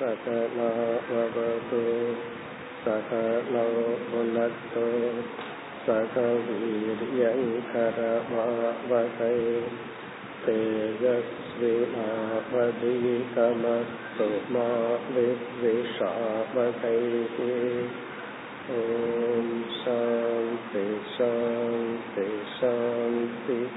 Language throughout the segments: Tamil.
सकनावतु सकनो भुनक्तु सकवीर्यङ्करमावहै तेजस्विनावधीतमस्तु मा विद्विषावहैः ॐ शान्ति शान्ति शान्तिः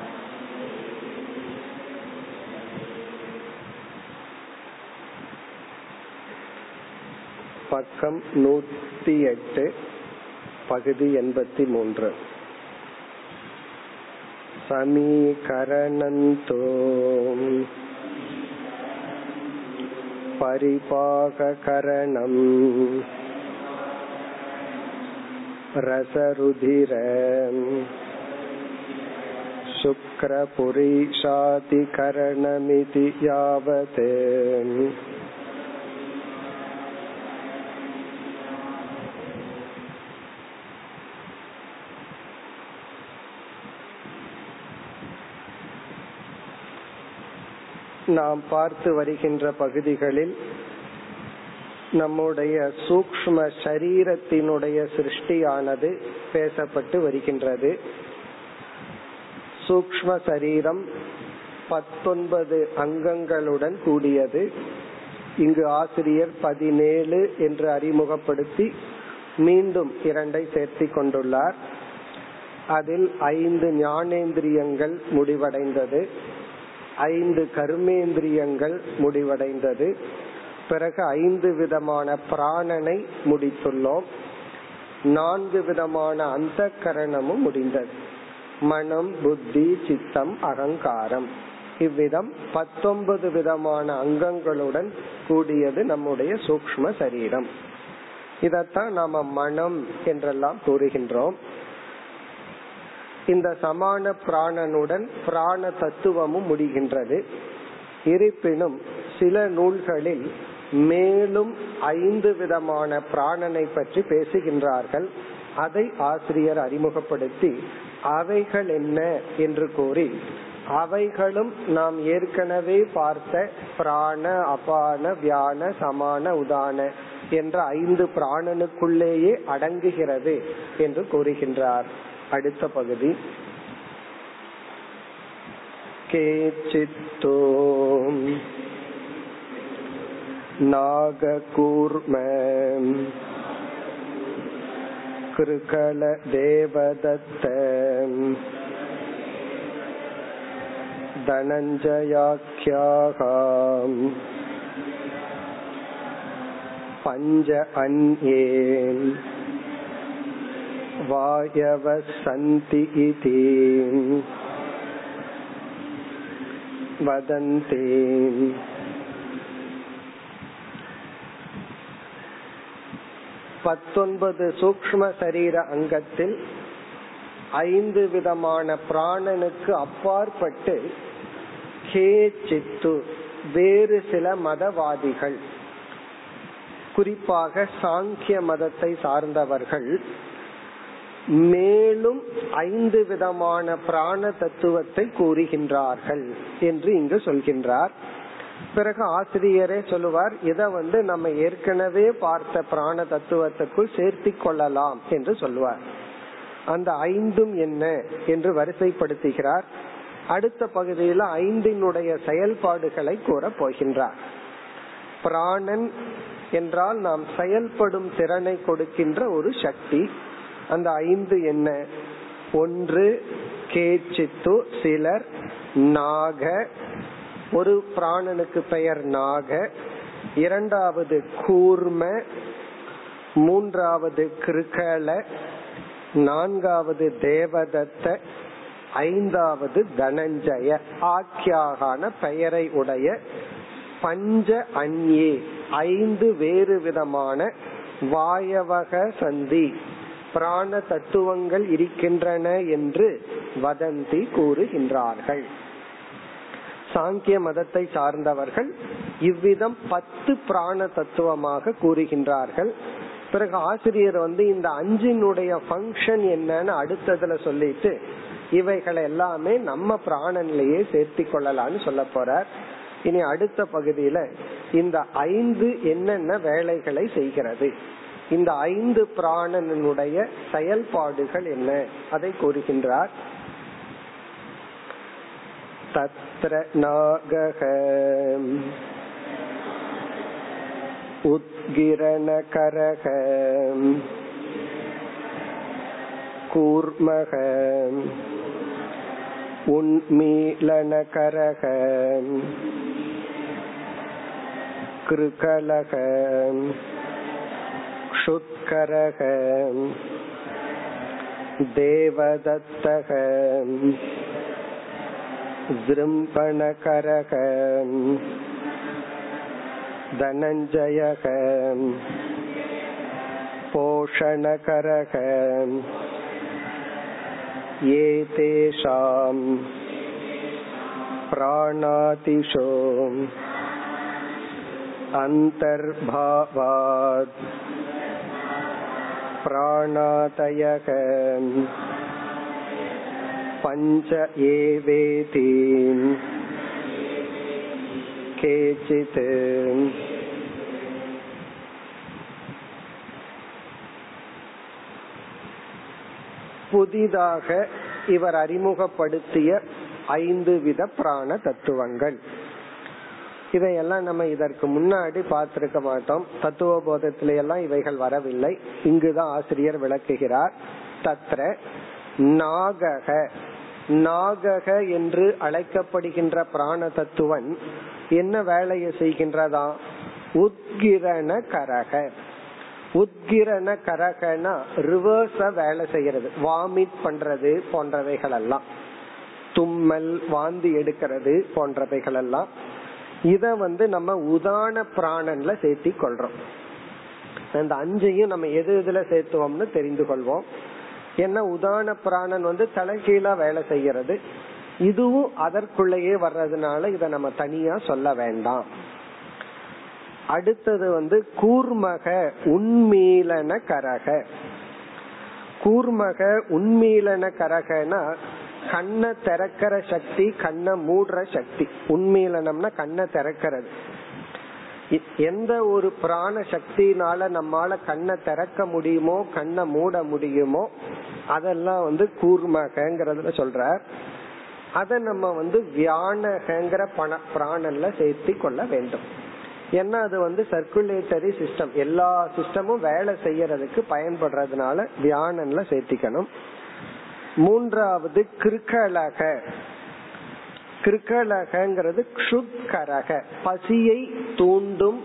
பக்கம் நூத்தி எட்டு பகுதி எண்பத்தி மூன்று சமீகரணந்தோ பரிபாகரணம் रसरुधिर शुक्रपुरीशातिकरणमिति यावत् நாம் பார்த்து வருகின்ற பகுதிகளில் நம்முடைய சூக்ம சரீரத்தினுடைய சிருஷ்டியானது பேசப்பட்டு வருகின்றது. சூக்ம சரீரம் பத்தொன்பது அங்கங்களுடன் கூடியது. இங்கு ஆசிரியர் பதினேழு என்று அறிமுகப்படுத்தி மீண்டும் இரண்டை சேர்த்தி கொண்டுள்ளார். அதில் ஐந்து ஞானேந்திரியங்கள் முடிவடைந்தது. ஐந்து கர்மேந்திரியங்கள் முடிவடைந்தது. பிறகு ஐந்து விதமான பிராணனை முடித்துள்ளோம். நான்கு விதமான அந்த கரணமும் முடிந்தது. மனம் புத்தி சித்தம் அகங்காரம். இவ்விதம் பத்தொன்பது விதமான அங்கங்களுடன் கூடியது நம்முடைய சூக்ம சரீரம். இதத்தான் நாம மனம் என்றெல்லாம் கூறுகின்றோம். இந்த சமான பிராணனுடன் பிராண தத்துவமும் முடிகின்றது. இருப்பினும் சில நூல்களில் மேலும் ஐந்து விதமான பிராணனை பற்றி பேசுகின்றார்கள். அதை ஆசிரியர் அறிமுகப்படுத்தி அவைகள் என்ன என்று கூறி அவைகளும் நாம் ஏற்கனவே பார்த்த பிராண அபான வியான சமான உதான என்ற ஐந்து பிராணனுக்குள்ளேயே அடங்குகிறது என்று கூறுகின்றார். அடுத்த பகுதி கேச்சித்தோ नागकूर्म कृकलदेवदत्त धनञ्जयाख्याः पञ्च अन्ये வாயவ சந்தி இதி வதந்தே பத்தொன்பது சூக்ம சரீர அங்கத்தில் ஐந்து விதமான பிராணனுக்கு அப்பாற்பட்டு ஹே சித்து வேறு சில மதவாதிகள் குறிப்பாக சாங்கிய மதத்தை சார்ந்தவர்கள் மேலும் ஐந்து விதமான பிராண தத்துவத்தை கூறுகின்றார்கள் என்று இங்கு சொல்கின்றார். பிறகு ஆசிரியரே சொல்லுவார் இத வந்து நம்ம ஏற்கனவே பார்த்த பிராண தத்துவத்துக்குள் சேர்த்தி கொள்ளலாம் என்று சொல்லுவார். அந்த ஐந்தும் என்ன என்று வரிசைப்படுத்துகிறார். அடுத்த பகுதியில் ஐந்தினுடைய செயல்பாடுகளை கூற போகின்றார். பிராணன் என்றால் நாம் செயல்படும் திறனை கொடுக்கின்ற ஒரு சக்தி. அந்த ஐந்து என்ன? ஒன்று கேச்சித்து சிலர் நாக. ஒரு பிராணனுக்கு பெயர் நாக. இரண்டாவது கூர்ம. மூன்றாவது கிருக்கல நான்காவது தேவதத்த. ஐந்தாவது தனஞ்சய. ஆக்கியாகான பெயரை உடைய பஞ்ச அந்யே. ஐந்து வேறு விதமான வாயவக சந்தி. பிராண தத்துவங்கள் இருக்கின்றன என்று வதந்தி கூறுகின்றார்கள். சாங்கிய மதத்தை சார்ந்தவர்கள் இவ்விதம் பத்து பிராண தத்துவமாக கூறுகின்றார்கள். பிறகு ஆசிரியர் வந்து இந்த அஞ்சினுடைய ஃபங்க்ஷன் என்னன்னு அடுத்ததுல சொல்லிட்டு இவைகளை எல்லாமே நம்ம பிராணனிலேயே சேர்த்தி கொள்ளலாம்னு சொல்ல போறார். இனி அடுத்த பகுதியில இந்த ஐந்து என்னென்ன வேலைகளை செய்கிறது. இந்த ஐந்து பிராணனுடைய செயல்பாடுகள் என்ன? அதை கூறுகின்றார். தத்ர நாகக உத்கிரணகரக கூர்மக உன்மீலனகரக கிருகலகம் क्षुत्करः देवदत्तः जृम्पणकरः धनञ्जयः पोषणकरः प्राणातिशो। अन्तर्भावात् प्राणातयः पञ्च एवेति केचित् புதிதாக இவர் அறிமுகப்படுத்திய ஐந்து வித பிராண தத்துவங்கள் இதையெல்லாம் நம்ம இதற்கு முன்னாடி பார்த்திருக்க மாட்டோம். தத்துவ போதத்தில எல்லாம் இவைகள் வரவில்லை. இங்குதான் ஆசிரியர் விளக்குகிறார். தத்ர நாகக. நாகக என்று அழைக்கப்படுகின்ற பிராண தத்துவன் என்ன வேலையை செய்கின்றதா? உத்கிரண கரக. உத்கிரண கரகனா ரிவர்ஸ வேலை செய்யறது வாமிட் பண்றது போன்றவைகள் எல்லாம் தும்மல் வாந்தி எடுக்கிறது போன்றவைகள் எல்லாம் இத வந்து நம்ம உதான பிராணன்ல சேர்த்தி கொள்றோம் அந்த அஞ்சையும் நம்ம எது எதுல சேர்த்துவோம்னு தெரிந்து கொள்வோம் என்ன உதான பிராணன் வந்து தலைகீழா வேலை செய்கிறது. இதுவும் அதற்குள்ளேயே வர்றதுனால இத நம்ம தனியா சொல்ல வேண்டாம். அடுத்தது வந்து கூர்மக உண்மீளன கரக. கூர்மக உண்மீளன கரகனா கண்ணை திறக்கிற சக்தி கண்ணை மூடுற சக்தி. உண்மையிலனம்னா கண்ணை திறக்கிறது. எந்த ஒரு பிராண சக்தினால நம்மால கண்ணை திறக்க முடியுமோ கண்ணை மூட முடியுமோ அதெல்லாம் வந்து கூர்மகங்கிறதுல சொல்ற அத நம்ம வந்து வியானகங்கிற பண பிராணன்ல சேர்த்தி கொள்ள வேண்டும். ஏன்னா அது வந்து சர்க்குலேட்டரி சிஸ்டம் எல்லா சிஸ்டமும் வேலை செய்யறதுக்கு பயன்படுறதுனால வியானன்ல சேர்த்திக்கணும். மூன்றாவது கிருக்கலக. கிருக்கலகங்கிறது க்ஷுத்கரக பசியை தூண்டும்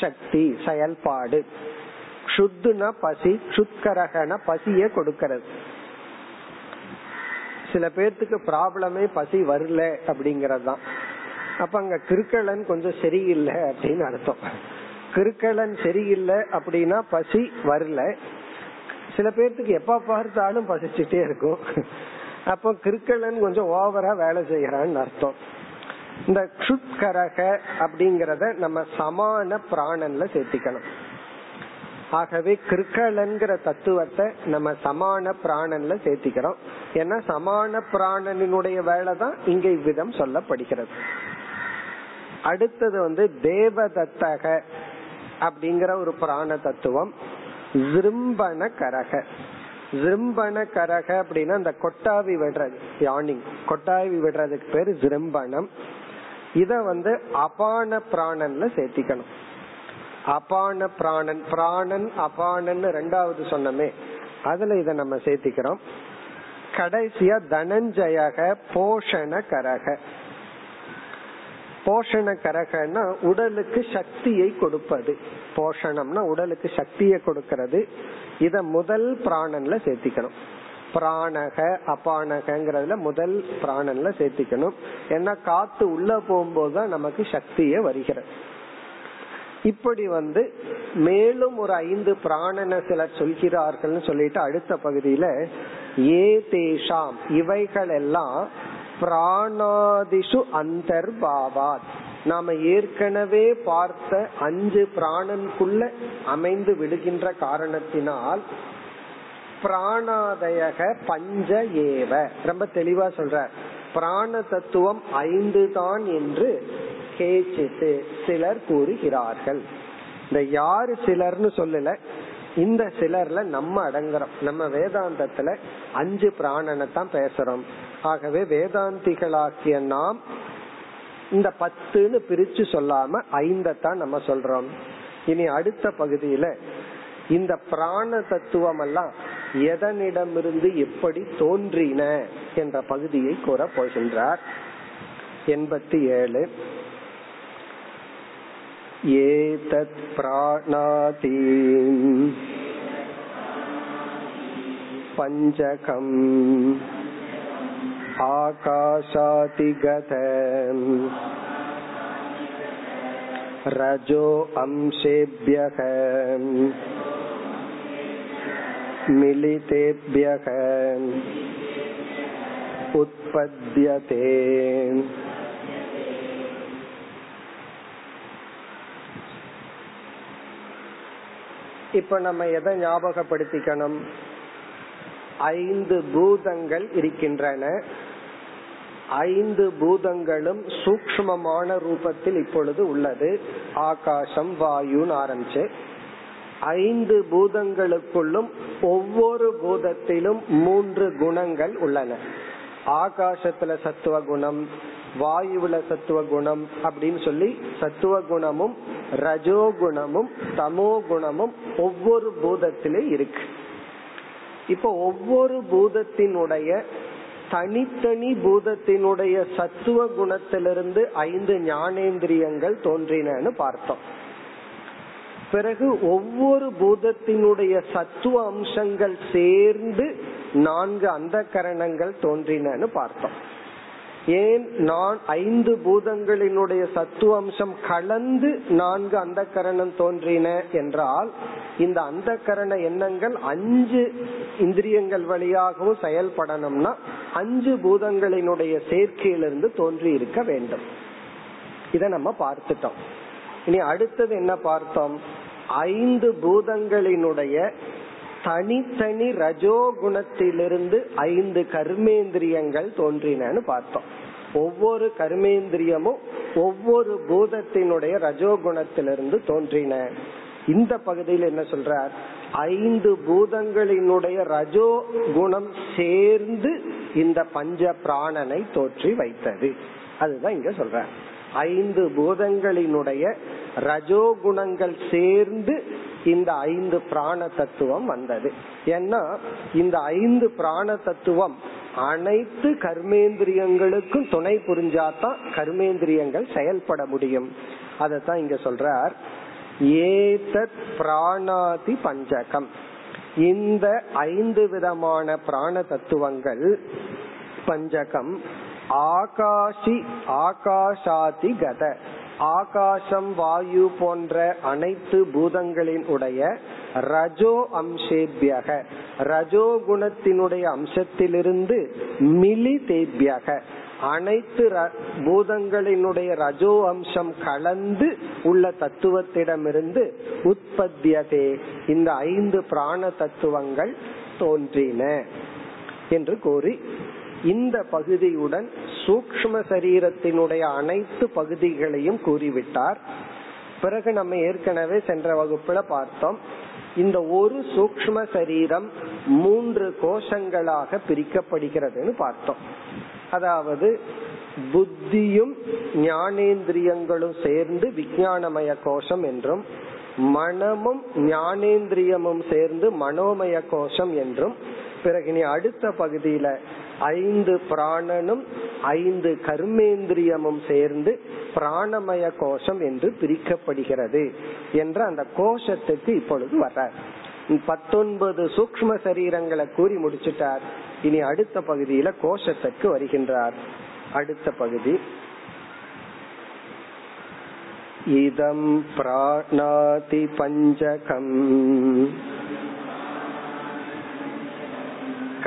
சக்தி செயல்பாடு. க்ஷுத்துனா பசி க்ஷுத்கரகன பசிய கொடுக்கிறது. சில பேர்த்துக்கு ப்ராப்ளமே பசி வரல அப்படிங்கறது தான் அப்ப அங்க கிருக்கலன் கொஞ்சம் சரியில்லை அப்படின்னு அர்த்தம். கிருக்கலன் சரியில்லை அப்படின்னா பசி வரல. சில பேர்த்துக்கு எப்ப பார்த்தாலும் பசிச்சுட்டே இருக்கும். அப்போ கிருக்கலன் கொஞ்சம் ஓவரா வேலை செய்யறான்னு அர்த்தம். இந்த க்ஷுத்கரக அப்படிங்கறத நம்ம சமான பிராணன்ல சேர்த்திக்கணும். ஆகவே கிருக்கலன்கிற தத்துவத்தை நம்ம சமான பிராணன்ல சேர்த்திக்கிறோம். ஏன்னா சமான பிராணனினுடைய வேலை தான் இங்க இவ்விதம் சொல்லப்படுகிறது. அடுத்தது வந்து தேவதத்தக அப்படிங்கிற ஒரு பிராண தத்துவம். ஜிரும்பன கரக ஜிரும்பன கரக அப்படின்னா அந்த கொட்டாவி விடுறது யானிங் கொட்டாவி விடுறதுக்கு பேரு ஜிரும்பனம் இத வந்து அபான பிராணன்ல சேர்த்திக்கணும். அபான பிராணன் பிராணன் அபானன் ரெண்டாவது சொன்னமே. அதுல இத நம்ம சேர்த்திக்கிறோம். கடைசியா தனஞ்சயக போஷண கரக போஷண கரகன்னா உடலுக்கு சக்தியை கொடுப்பது. போஷணம்னா உடலுக்கு சக்தியை கொடுக்கறது. இத முதல் பிராணன்ல சேர்த்திக்கணும். பிராணக அபானகங்கிறதுல முதல் பிராணன்ல சேர்த்திக்கணும். ஏன்னா காத்து உள்ள போகும்போதுதான் நமக்கு சக்தியே வருகிறது. இப்படி வந்து மேலும் ஒரு ஐந்து பிராணனை சிலர் சொல்கிறார்கள் சொல்லிட்டு அடுத்த பகுதியில ஏ தேஷாம் இவைகள் எல்லாம் பிராணாதிஷு அந்தர்பாவாத். நாம ஏற்கனவே பார்த்த அஞ்சு பிராணனுக்குள்ள அமைந்து விடுகின்ற காரணத்தினால் பிராணாதயக பஞ்ச ஏவ. ரொம்ப தெளிவா சொல்ற. பிராண தத்துவம் ஐந்து தான் என்று கேச்சித்து சிலர் கூறுகிறார்கள். இந்த யாரு சிலர்னு சொல்லல. இந்த சிலர்ல நம்ம அடங்குறோம். நம்ம வேதாந்தத்துல அஞ்சு பிராணனை தான் பேசுறோம். ஆகவே வேதாந்திகளாக்கிய நாம் இந்த பத்துன்னு பிரிச்சு சொல்லாம தான் நம்ம சொல்றோம். இனி அடுத்த பகுதியில இந்த பிராண தத்துவம் எல்லாம் எதனிடமிருந்து எப்படி தோன்றின என்ற பகுதியை கூற போகின்றார். எண்பத்தி ஏழு. एतत् प्राणाति पञ्चकम् आकाशातिगत रजो अंशेभ्यः मिलितेभ्यः उत्पद्यते இப்ப நம்ம எதை ஞாபகப்படுத்திக்கணும்? ஐந்து பூதங்கள் இருக்கின்றன. ஐந்து பூதங்களும் சூக்மமான ரூபத்தில் இப்பொழுது உள்ளது. ஆகாசம் வாயுன்னு ஆரம்பிச்சு. ஐந்து பூதங்களுக்குள்ளும் ஒவ்வொரு பூதத்திலும் மூன்று குணங்கள் உள்ளன. ஆகாசத்துல சத்துவ குணம் வாயுவுல சத்துவ குணம் அப்படின்னு சொல்லி சத்துவ குணமும் ரஜோ குணமும் தமோ குணமும் ஒவ்வொரு பூதத்திலே இருக்கு. இப்போ ஒவ்வொரு பூதத்தினுடைய தனித்தனி பூதத்தினுடைய சத்துவ குணத்திலிருந்து ஐந்து ஞானேந்திரியங்கள் தோன்றினு பார்த்தோம். பிறகு ஒவ்வொரு பூதத்தினுடைய சத்துவ அம்சங்கள் சேர்ந்து நான்கு அந்த கரணங்கள் தோன்றினு பார்த்தோம். ஏன் நான் ஐந்து பூதங்களினுடைய சத்துவ அம்சம் கலந்து நான்கு அந்த கரணம் தோன்றின என்றால் இந்த அந்த கரண எண்ணங்கள் அஞ்சு இந்திரியங்கள் வழியாகவும் செயல்படணும்னா அஞ்சு பூதங்களினுடைய சேர்க்கையிலிருந்து தோன்றி இருக்க வேண்டும். இத நம்ம பார்த்துட்டோம். இனி அடுத்தது என்ன பார்த்தோம்? ஐந்து பூதங்களினுடைய தனித்தனி ரஜோகுணத்திலிருந்து ஐந்து கர்மேந்திரியங்கள் தோன்றினு பார்த்தோம். ஒவ்வொரு கர்மேந்திரியமும் ஒவ்வொரு பூதத்தினுடைய ரஜோகுணத்திலிருந்து தோன்றின. இந்த பகுதியில் என்ன சொல்றார்? ஐந்து பூதங்களினுடைய ரஜோ குணம் சேர்ந்து இந்த பஞ்ச பிராணனை தோற்றி வைத்தது. அதுதான் இங்க சொல்ற ஐந்து பூதங்களினுடைய ரஜோகுணங்கள் சேர்ந்து இந்த ஐந்து பிராண தத்துவம் வந்தது. ஏன்னா இந்த ஐந்து பிராண தத்துவம் அனைத்து கர்மேந்திரியங்களுக்கும் துணை புரிஞ்சாதான் கர்மேந்திரியங்கள் செயல்பட முடியும். அதத்தான் இங்க சொல்றார். ஏதத் பிராணாதி பஞ்சகம். இந்த ஐந்து விதமான பிராண தத்துவங்கள் பஞ்சகம் ஆகாஷி ஆகாஷாதி கத. ஆகாசம் வாயு போன்ற அனைத்து பூதங்களின் உடைய ரஜோ அம்சேபியக. ரஜோ குணத்தினுடைய அம்சத்திலிருந்து மிலி தேபியக அனைத்து பூதங்களினுடைய ரஜோ அம்சம் கலந்து உள்ள தத்துவத்திடமிருந்து உற்பத்தியதே இந்த ஐந்து பிராண தத்துவங்கள் தோன்றின என்று கூறி இந்த பகுதியுடன் சூக்ம சரீரத்தினுடைய அனைத்து பகுதிகளையும் கூறிவிட்டார். பிறகு நம்ம ஏற்கனவே சென்ற வகுப்புல பார்த்தோம். இந்த ஒரு சூக்ம சரீரம் மூன்று கோஷங்களாக பிரிக்கப்படுகிறதுன்னு பார்த்தோம். அதாவது புத்தியும் ஞானேந்திரியங்களும் சேர்ந்து விஞ்ஞானமய கோஷம் என்றும் மனமும் ஞானேந்திரியமும் சேர்ந்து மனோமய கோஷம் என்றும் பிறகு நீ அடுத்த பகுதியில ஐந்து பிராணனும் ஐந்து கர்மேந்திரியமும் சேர்ந்து பிராணமய கோஷம் என்று பிரிக்கப்படுகிறது என்று அந்த கோஷத்துக்கு இப்பொழுது வர்றார். பத்தொன்பது சூக்ம சரீரங்களை கூறி முடிச்சிட்டார். இனி அடுத்த பகுதியில கோஷத்துக்கு வருகின்றார். அடுத்த பகுதி. இதம் பிராணாதி பஞ்சகம்.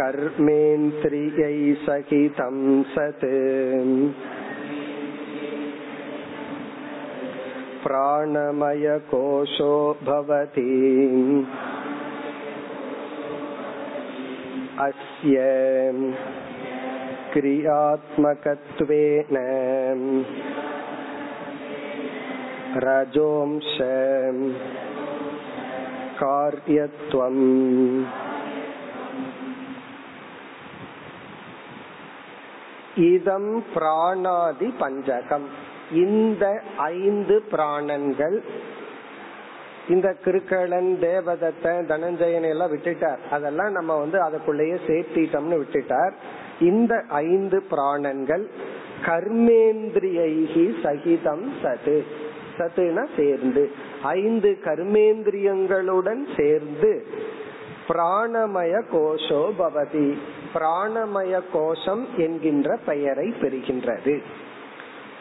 कर्मेन्द्रियै सहितं सत्। प्राणमयकोशो भवति। अस्य क्रियात्मकत्वेन रजोंश कार्यत्वम्। இதம் பிராணாதி பஞ்சகம். இந்த ஐந்து பிராணன்கள் இந்த கிருக்கலன் தேவதத்தை தனஞ்சயன் எல்லாம் விட்டுட்டார். அதெல்லாம் நம்ம வந்து அதுக்குள்ளேயே சேர்த்திட்டோம்னு விட்டுட்டார். இந்த ஐந்து பிராணன்கள் கர்மேந்திரியைகி சகிதம் சது. சத்துனா சேர்ந்து. ஐந்து கர்மேந்திரியங்களுடன் சேர்ந்து பிராணமய கோஷோ பவதி. பிராணமய கோஷம் என்கின்ற பெயரை பெறுகின்றது.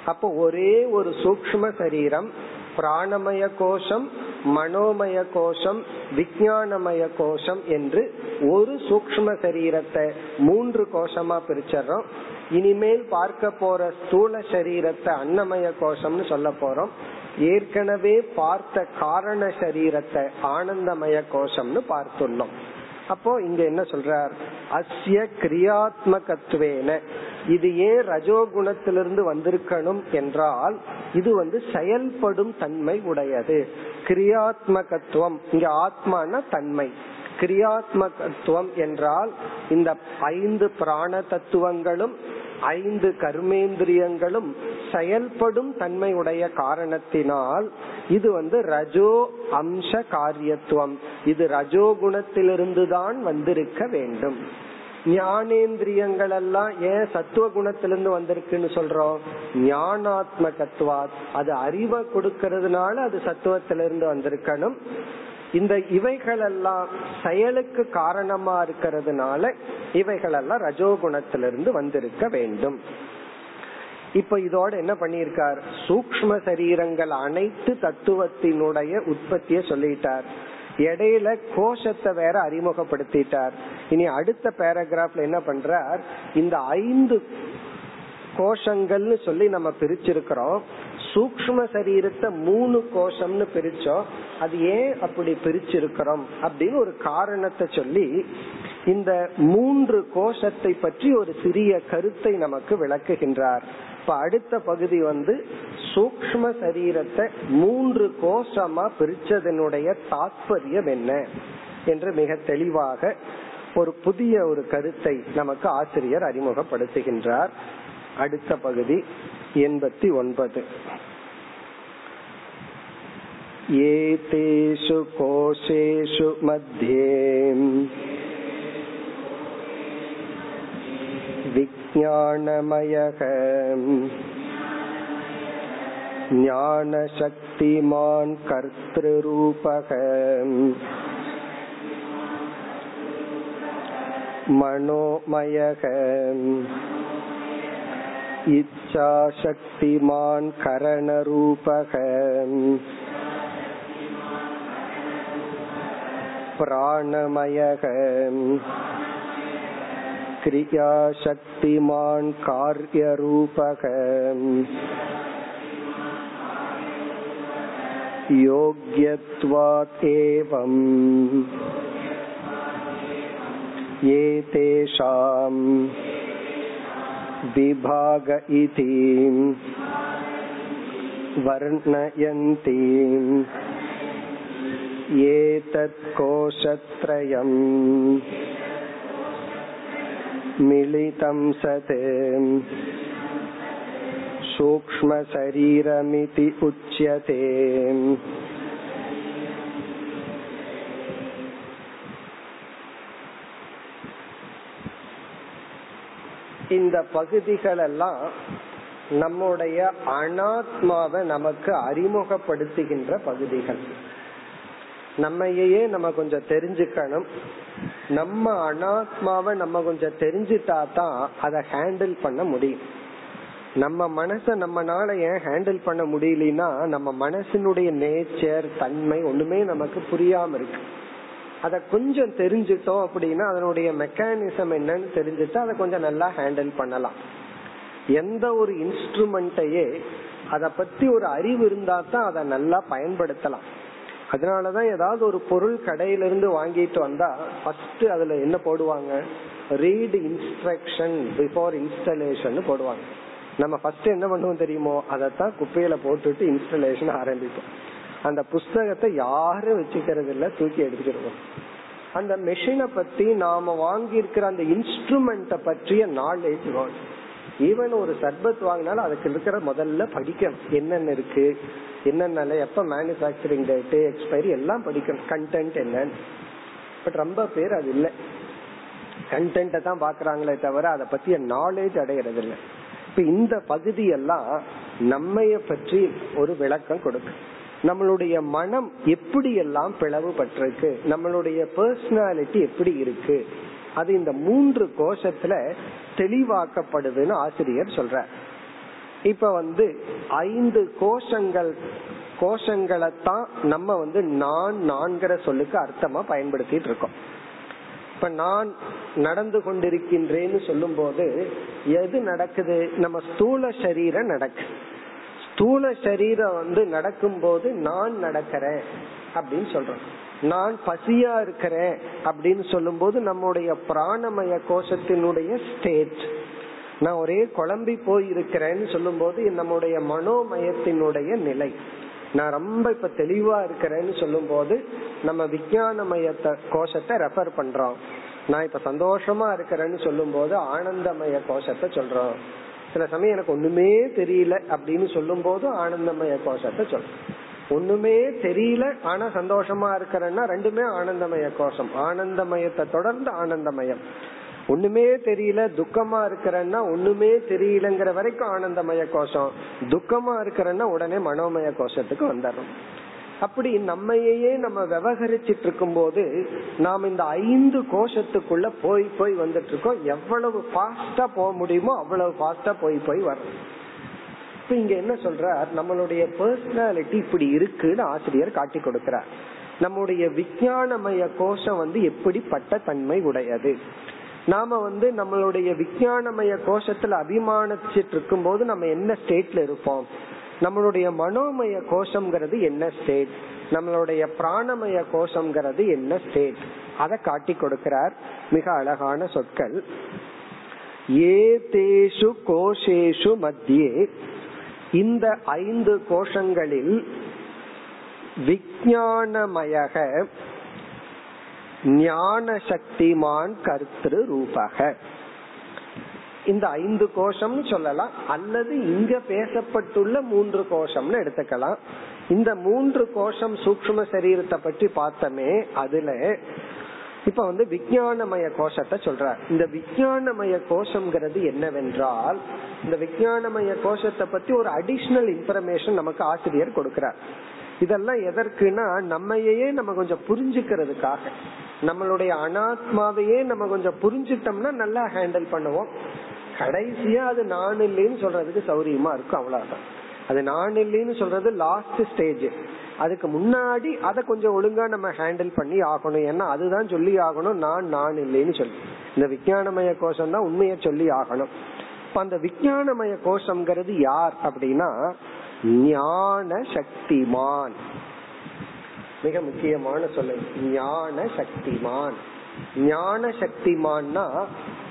அப்போ ஒரே ஒரு சூக்ம சரீரம் பிராணமய கோஷம் மனோமய கோஷம் விஜயானமய கோஷம் என்று ஒரு சூக்ம சரீரத்தை மூன்று கோஷமா பிரிச்சறோம் இனிமேல் பார்க்க போற ஸ்தூல சரீரத்தை அன்னமய கோஷம்னு சொல்ல போறோம். ஏற்கனவே பார்த்த காரண சரீரத்தை ஆனந்தமய கோஷம்னு பார்த்துள்ளோம். அப்போ இங்க என்ன சொல்றார்? அஸ்ய கிரியாத்மகத்துவேன. இது ஏன் ரஜோகுணத்திலிருந்து வந்திருக்கணும் என்றால் இது வந்து செயல்படும் தன்மை உடையது. கிரியாத்மகத்துவம் இங்க ஆத்மான தன்மை. கிரியாத்மகத்துவம் என்றால் இந்த ஐந்து பிராண தத்துவங்களும் ஐந்து கர்மேந்திரியங்களும் செயல்படும் தன்மையுடைய காரணத்தினால் இது வந்து ரஜோ அம்ச காரியத்துவம். இது ரஜோ குணத்திலிருந்து தான் வந்திருக்க வேண்டும். ஞானேந்திரியங்கள் எல்லாம் ஏன் சத்துவ குணத்திலிருந்து வந்திருக்குன்னு சொல்றோம்? ஞானாத்மகத்துவாத். அது அறிவை கொடுக்கறதுனால அது சத்துவத்திலிருந்து வந்திருக்கணும். இந்த இவைகள் எல்லாம் செயலுக்கு காரணமா இருக்கிறதுனால இவைகள் எல்லாம் ரஜோகுணத்திலிருந்து வந்திருக்க வேண்டும். இப்ப இதோட என்ன பண்ணியிருக்கார்? சூக்ம சரீரங்கள் அனைத்து தத்துவத்தினுடைய உற்பத்திய சொல்லிட்டார். இடையில கோஷத்தை வேற அறிமுகப்படுத்திட்டார். இனி அடுத்த பேராகிராஃப்ல என்ன பண்றார்? இந்த ஐந்து கோஷங்கள்னு சொல்லி நம்ம பிரிச்சிருக்கிறோம். சூக்ம சரீரத்தை மூணு கோஷம்னு பிரிச்சோம். அது ஏன் அப்படி பிரிச்சிருக்கிறோம்? அப்படின்னு ஒரு காரணத்தை சொல்லி இந்த மூன்று கோஷத்தை பற்றி ஒரு சிறிய கருத்தை நமக்கு விளக்குகின்றார். இப்ப அடுத்த பகுதி வந்து சூக்ம சரீரத்தை மூன்று கோஷமா பிரிச்சதனுடைய தாற்பயம் என்ன என்று மிக தெளிவாக ஒரு புதிய ஒரு கருத்தை நமக்கு ஆசிரியர் அறிமுகப்படுத்துகின்றார் அடுத்த பகுதி எண்பத்தி ஒன்பது एतेषु कोशेषु मध्ये विज्ञानमयः ज्ञानशक्तिमान् कर्तृरूपः मनोमयः इच्छाशक्तिमान् करणरूपः प्राणमयः क्रियाशक्तिमान् कार्यरूपः योग्यत्वात् एवम् एतेषाम् विभाग इति वर्णयन्ति एतत् कोशत्रयम् मिलितं सत् सूक्ष्मशरीरमिति उच्यते இந்த பகுதிகள் எல்லாம் நம்முடைய அனாத்மாவை நமக்கு அறிமுகப்படுத்துகின்ற பகுதிகள் நம்மையே நம்ம கொஞ்சம் தெரிஞ்சுக்கணும் நம்ம அனாத்மாவை நம்ம கொஞ்சம் தெரிஞ்சுட்டா தான் அதை ஹேண்டில் பண்ண முடியும். நம்ம மனச நம்மனால ஏன் ஹேண்டில் பண்ண முடியலனா நம்ம மனசினுடைய நேச்சர் தன்மை ஒண்ணுமே நமக்கு புரியாம இருக்கு. அத கொஞ்சம் தெரிஞ்சிட்டோம் அப்படின்னா அதனுடைய மெக்கானிசம் என்னன்னு தெரிஞ்சுட்டா அதை கொஞ்சம் நல்லா ஹேண்டில் பண்ணலாம். எந்த ஒரு இன்ஸ்ட்ருமெண்ட்டையே அத பத்தி ஒரு அறிவு இருந்தா தான் அதை நல்லா பயன்படுத்தலாம். அதனாலதான் ஏதாவது ஒரு பொருள் கடையில இருந்து வாங்கிட்டு வந்தா ஃபர்ஸ்ட் அதுல என்ன போடுவாங்க? ரீட் இன்ஸ்ட்ரக்ஷன் பிஃபோர் இன்ஸ்டலேஷன் போடுவாங்க. நம்ம ஃபர்ஸ்ட் என்ன பண்ணுவோம் தெரியுமோ? அதைத்தான் குப்பையில போட்டுட்டு இன்ஸ்டலேஷன் ஆரம்பிப்போம். அந்த புஸ்தகத்தை யாரும் வச்சுக்கிறது இல்ல தூக்கி எடுத்துக்கிடுவோம். அந்த மெஷினை பத்தி நாம வாங்கி இருக்கிற அந்த இன்ஸ்ட்ருமெண்ட பற்றிய நாலேஜ் வேணும் ஈவன் ஒரு சர்பத் வாங்கினாலும் அதுக்கு இருக்கிற முதல்ல படிக்கணும். என்னென்ன இருக்கு? என்னென்ன எப்ப மேனுபேக்சரிங் டேட்டு எக்ஸ்பைரி எல்லாம் படிக்கணும். கண்டென்ட் என்னன்னு. பட் ரொம்ப பேர் அது இல்லை. கண்டென்ட்டை தான் பாக்குறாங்களே தவிர அதை பத்திய நாலேஜ் அடையிறது இல்லை. இப்ப இந்த பகுதி எல்லாம் நம்மைய பற்றி ஒரு விளக்கம் கொடுக்கும். நம்மளுடைய மனம் எப்படி எல்லாம் பிளவுபட்டிருக்கு? நம்மளுடைய பர்சனாலிட்டி எப்படி இருக்கு? அது இந்த மூன்று கோஷத்துல தெளிவாக்கப்படுதுன்னு ஆசிரியர் சொல்ற இப்ப வந்து ஐந்து கோஷங்கள் கோஷங்களை தான் நம்ம வந்து நான் நான்கிற சொல்லுக்கு அர்த்தமா பயன்படுத்திட்டு இருக்கோம். இப்ப நான் நடந்து கொண்டிருக்கின்றேன்னு சொல்லும் போது எது நடக்குது? நம்ம ஸ்தூல சரீரம் நடக்குது ஸ்தூல சரீரம் வந்து நடக்கும் போது நான் நடக்கிறேன் அப்படின்னு சொல்றோம். நான் பசியா இருக்கிறேன் அப்படின்னு சொல்லும் போது நம்முடைய பிராணமய கோஷத்தினுடைய ஸ்டேட் நான் ஒரே குழம்பி போய் இருக்கிறேன்னு சொல்லும் போது நம்முடைய மனோமயத்தினுடைய நிலை. நான் ரொம்ப இப்ப தெளிவா இருக்கிறேன்னு சொல்லும் போது நம்ம விஜயானமய கோஷத்தை ரெஃபர் பண்றோம். நான் இப்ப சந்தோஷமா இருக்கிறேன்னு சொல்லும் போது ஆனந்தமய கோஷத்தை சொல்றோம். சில சமயம் எனக்கு ஒண்ணுமே தெரியல அப்படின்னு சொல்லும் போது ஆனந்தமய கோஷத்தை சொல்றோம். ஒண்ணுமே தெரியல ஆனா சந்தோஷமா இருக்கிறேன்னா ரெண்டுமே ஆனந்தமய கோஷம். ஆனந்தமயத்தை தொடர்ந்து ஆனந்தமயம். ஒண்ணுமே தெரியல துக்கமா இருக்கிறன்னா ஒண்ணுமே தெரியலங்கிற வரைக்கும் ஆனந்தமய கோஷம். துக்கமா இருக்கிறன்னா உடனே மனோமய கோஷத்துக்கு வந்துடும் அப்படி நம்மையே நம்ம விவகரிச்சிட்டு இருக்கும் போது நாம் இந்த ஐந்து கோஷத்துக்குள்ள போய் போய் வந்துட்டு இருக்கோம். எவ்வளவு ஃபாஸ்டா போக முடியுமோ அவ்வளவு ஃபாஸ்டா போய் போய் வரும் இப்ப இங்க என்ன சொல்றார்? நம்மளுடைய பர்சனாலிட்டி இப்படி இருக்குன்னு ஆசிரியர் காட்டி கொடுக்கிறார். நம்முடைய விஞ்ஞானமய கோஷம் வந்து எப்படிப்பட்ட தன்மை உடையது? நாம வந்து நம்மளுடைய விஞ்ஞானமய கோஷத்துல அபிமானிச்சிட்டு இருக்கும் போது நம்ம என்ன ஸ்டேட்ல இருப்போம்? நம்மளுடைய மனோமய கோஷம்ங்கிறது என்ன ஸ்டேட் நம்மளுடைய பிராணமய கோஷம்ங்கிறது என்ன ஸ்டேட் அதை காட்டி கொடுக்கிறார் மிக அழகான சொற்கள். ஏதேஷு கோஷேஷு மத்தியே இந்த ஐந்து கோஷங்களில் விஜயானமயக ஞான சக்திமான் கர்த்திரு ரூபக. இந்த ஐந்து கோஷம்னு சொல்லலாம். அல்லது இங்க பேசப்பட்டுள்ள மூன்று கோஷம்னு எடுத்துக்கலாம். இந்த மூன்று கோஷம் சூக்ம சரீரத்தை பற்றி பார்த்தமே அதுல இப்ப வந்து விஜயானமய கோஷத்தை சொல்றார். இந்த விஜயானமய கோஷம்ங்கிறது என்னவென்றால் இந்த விஜயானமய கோஷத்தை பத்தி ஒரு அடிஷனல் இன்ஃபர்மேஷன் நமக்கு ஆசிரியர் கொடுக்கிறார். இதெல்லாம் எதற்குனா நம்மையே நம்ம கொஞ்சம் புரிஞ்சுக்கிறதுக்காக. நம்மளுடைய அனாத்மாவையே நம்ம கொஞ்சம் புரிஞ்சுட்டோம்னா நல்லா ஹேண்டில் பண்ணுவோம். கடைசியா அது நான் இல்லைன்னு சொல்றதுக்கு சௌரியமா இருக்கும் அவ்வளவுதான். அது நான் இல்லைன்னு சொல்றது லாஸ்ட் ஸ்டேஜ் அதுக்கு முன்னாடி அதை கொஞ்சம் ஒழுங்கா நம்ம ஹேண்டில் பண்ணி ஆகணும். ஏன்னா அதுதான் சொல்லி ஆகணும். நான் நான் இல்லைன்னு சொல்லி. இந்த விஞ்ஞானமய கோஷம் தான் உண்மையை சொல்லி ஆகணும். இப்ப அந்த விஞ்ஞானமய கோஷம்ங்கிறது யார் அப்படின்னா ஞான சக்திமான். மிக முக்கியமான சொல்லு. ஞான சக்திமான். ஞான சக்திமான்னா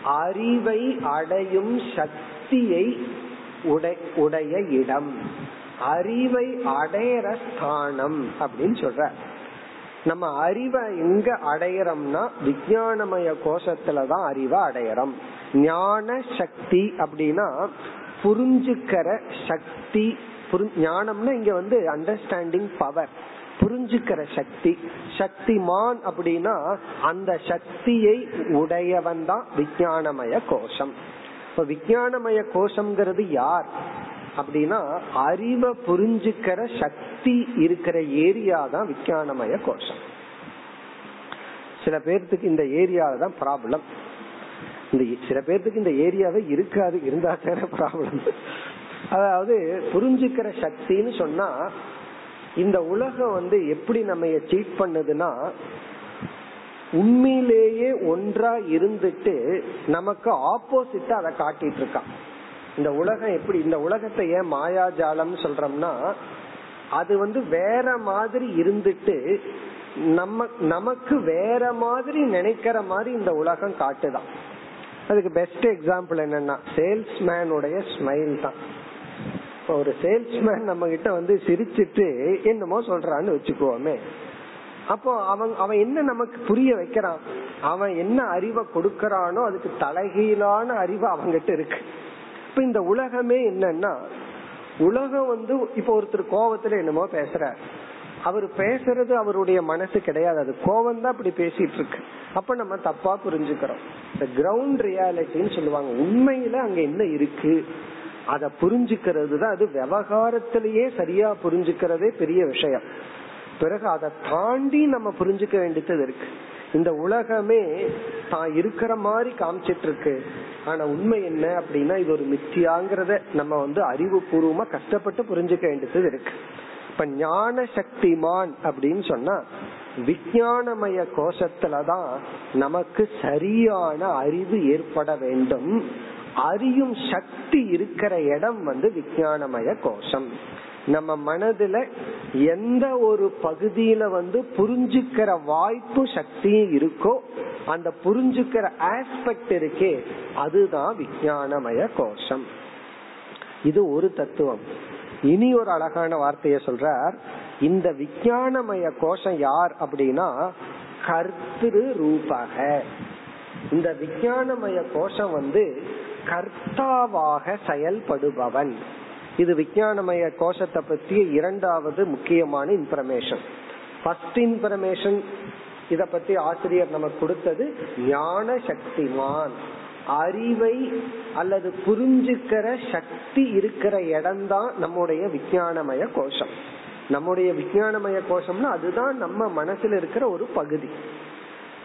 அறிவை அடையும் சக்தியை உடைய இடம். அறிவை அடையிற ஸ்தானம் அப்படின்னு சொல்ற. நம்ம அறிவை எங்க அடையறோம்னா விஜயானமய கோஷத்துலதான் அறிவை அடையறோம். ஞான சக்தி அப்படின்னா புரிஞ்சுக்கிற சக்தி ஞானம்னா இங்க வந்து அண்டர்ஸ்டாண்டிங் பவர் புரிஞ்சுக்கிற சக்தி. சக்திமான் அப்படின்னா அந்த சக்தியை உடையவன் தான் விஜயானமய கோஷம். இப்ப விஜயானமய கோஷம்ங்கிறது யார்? அப்படின்னா அறிவை புரிஞ்சுக்கிற சக்தி இருக்கிற ஏரியா தான் விஞ்ஞானமய கோஷம். சில பேர்த்துக்கு இந்த ஏரியால தான் ப்ராப்ளம் இந்த சில பேர்த்துக்கு இந்த ஏரியாவே இருக்காது இருந்தா தானே ப்ராப்ளம் அதாவது புரிஞ்சுக்கிற சக்தின்னு சொன்னா இந்த உலகம் வந்து எப்படி நம்ம சீட் பண்ணுதுன்னா உண்மையிலேயே ஒன்றா இருந்துட்டு நமக்கு ஆப்போசிட்டா அதை காட்டிட்டு இருக்கான். இந்த உலகம் எப்படி இந்த உலகத்தை ஏன் மாயாஜாலம் சொல்றோம்னா அது வந்து வேற மாதிரி இருந்துட்டு நம்ம நமக்கு வேற மாதிரி நினைக்கிற மாதிரி இந்த உலகம் காட்டுதான். அதுக்கு பெஸ்ட் எக்ஸாம்பிள் என்னன்னா சேல்ஸ்மேனுடைய ஸ்மைல் தான். ஒரு சேல்ஸ்மேன் நம்ம கிட்ட வந்து சிரிச்சிட்டு என்னமோ சொல்றான்னு வச்சுக்குவோமே அப்போ அவன் அவன் என்ன நமக்கு புரிய வைக்கிறான்? அவன் என்ன அறிவை கொடுக்கறானோ அதுக்கு தலைகீழான அறிவு அவங்கிட்ட இருக்கு. இந்த உலகமே என்னன்னா உலகம் வந்து இப்ப ஒருத்தர் கோபத்துல என்னமோ பேசுறார். அவர் பேசுறது அவருடைய மனசு கிடையாது. அது கோபம் தான் அப்படி பேசிட்டு இருக்கு. அப்ப நம்ம தப்பா புரிஞ்சுக்கிறோம். இந்த கிரவுண்ட் ரியாலிட்டின்னு சொல்லுவாங்க. உண்மையில அங்க என்ன இருக்கு? அத புரிஞ்சுக்கிறது தான் அது விவகாரத்திலேயே சரியா புரிஞ்சுக்கிறதே பெரிய விஷயம். பிறகு அதை தாண்டி நம்ம புரிஞ்சுக்க வேண்டியது இருக்கு இந்த உலகமே தான் இருக்கிற மாதிரி காமிச்சிட்டு இருக்கு ஆனா உண்மை என்ன அப்படின்னா இது ஒரு மித்தியாங்கிறத நம்ம வந்து அறிவு பூர்வமா கஷ்டப்பட்டு புரிஞ்சுக்க வேண்டியது இருக்கு. இப்ப ஞான சக்திமான் அப்படின்னு சொன்னா விஞ்ஞானமய கோஷத்துலதான் நமக்கு சரியான அறிவு ஏற்பட வேண்டும். அறியும் சக்தி இருக்கிற இடம் வந்து விஞ்ஞானமய கோஷம். நம்ம மனதுல எந்த ஒரு பகுதியில வந்து புரிஞ்சுக்கிற வாய்ப்பு சக்தியும் இருக்கோ அந்த புரிஞ்சுக்கிற ஆஸ்பெக்ட் இருக்கே அதுதான் விஞ்ஞானமய கோஷம். இது ஒரு தத்துவம். இனி ஒரு அழகான வார்த்தைய சொல்றார். இந்த விஞ்ஞானமய கோஷம் யார் அப்படின்னா கர்த்திரு ரூபக. இந்த விஞ்ஞானமய கோஷம் வந்து கர்த்தாவாக செயல்படுபவன். இது விஞ்ஞானமய கோஷத்தை பற்றிய இரண்டாவது முக்கியமான இன்ஃபர்மேஷன் ஃபர்ஸ்ட் இன்ஃபர்மேஷன் இத பத்தி ஆசிரியர் நமக்கு கொடுத்தது ஞான சக்திமான் அறிவை அல்லது புரிஞ்சுக்கிற சக்தி இருக்கிற இடம் தான் நம்முடைய விஞ்ஞானமய கோஷம். நம்முடைய விஞ்ஞானமய கோஷம்னா அதுதான் நம்ம மனசுல இருக்கிற ஒரு பகுதி.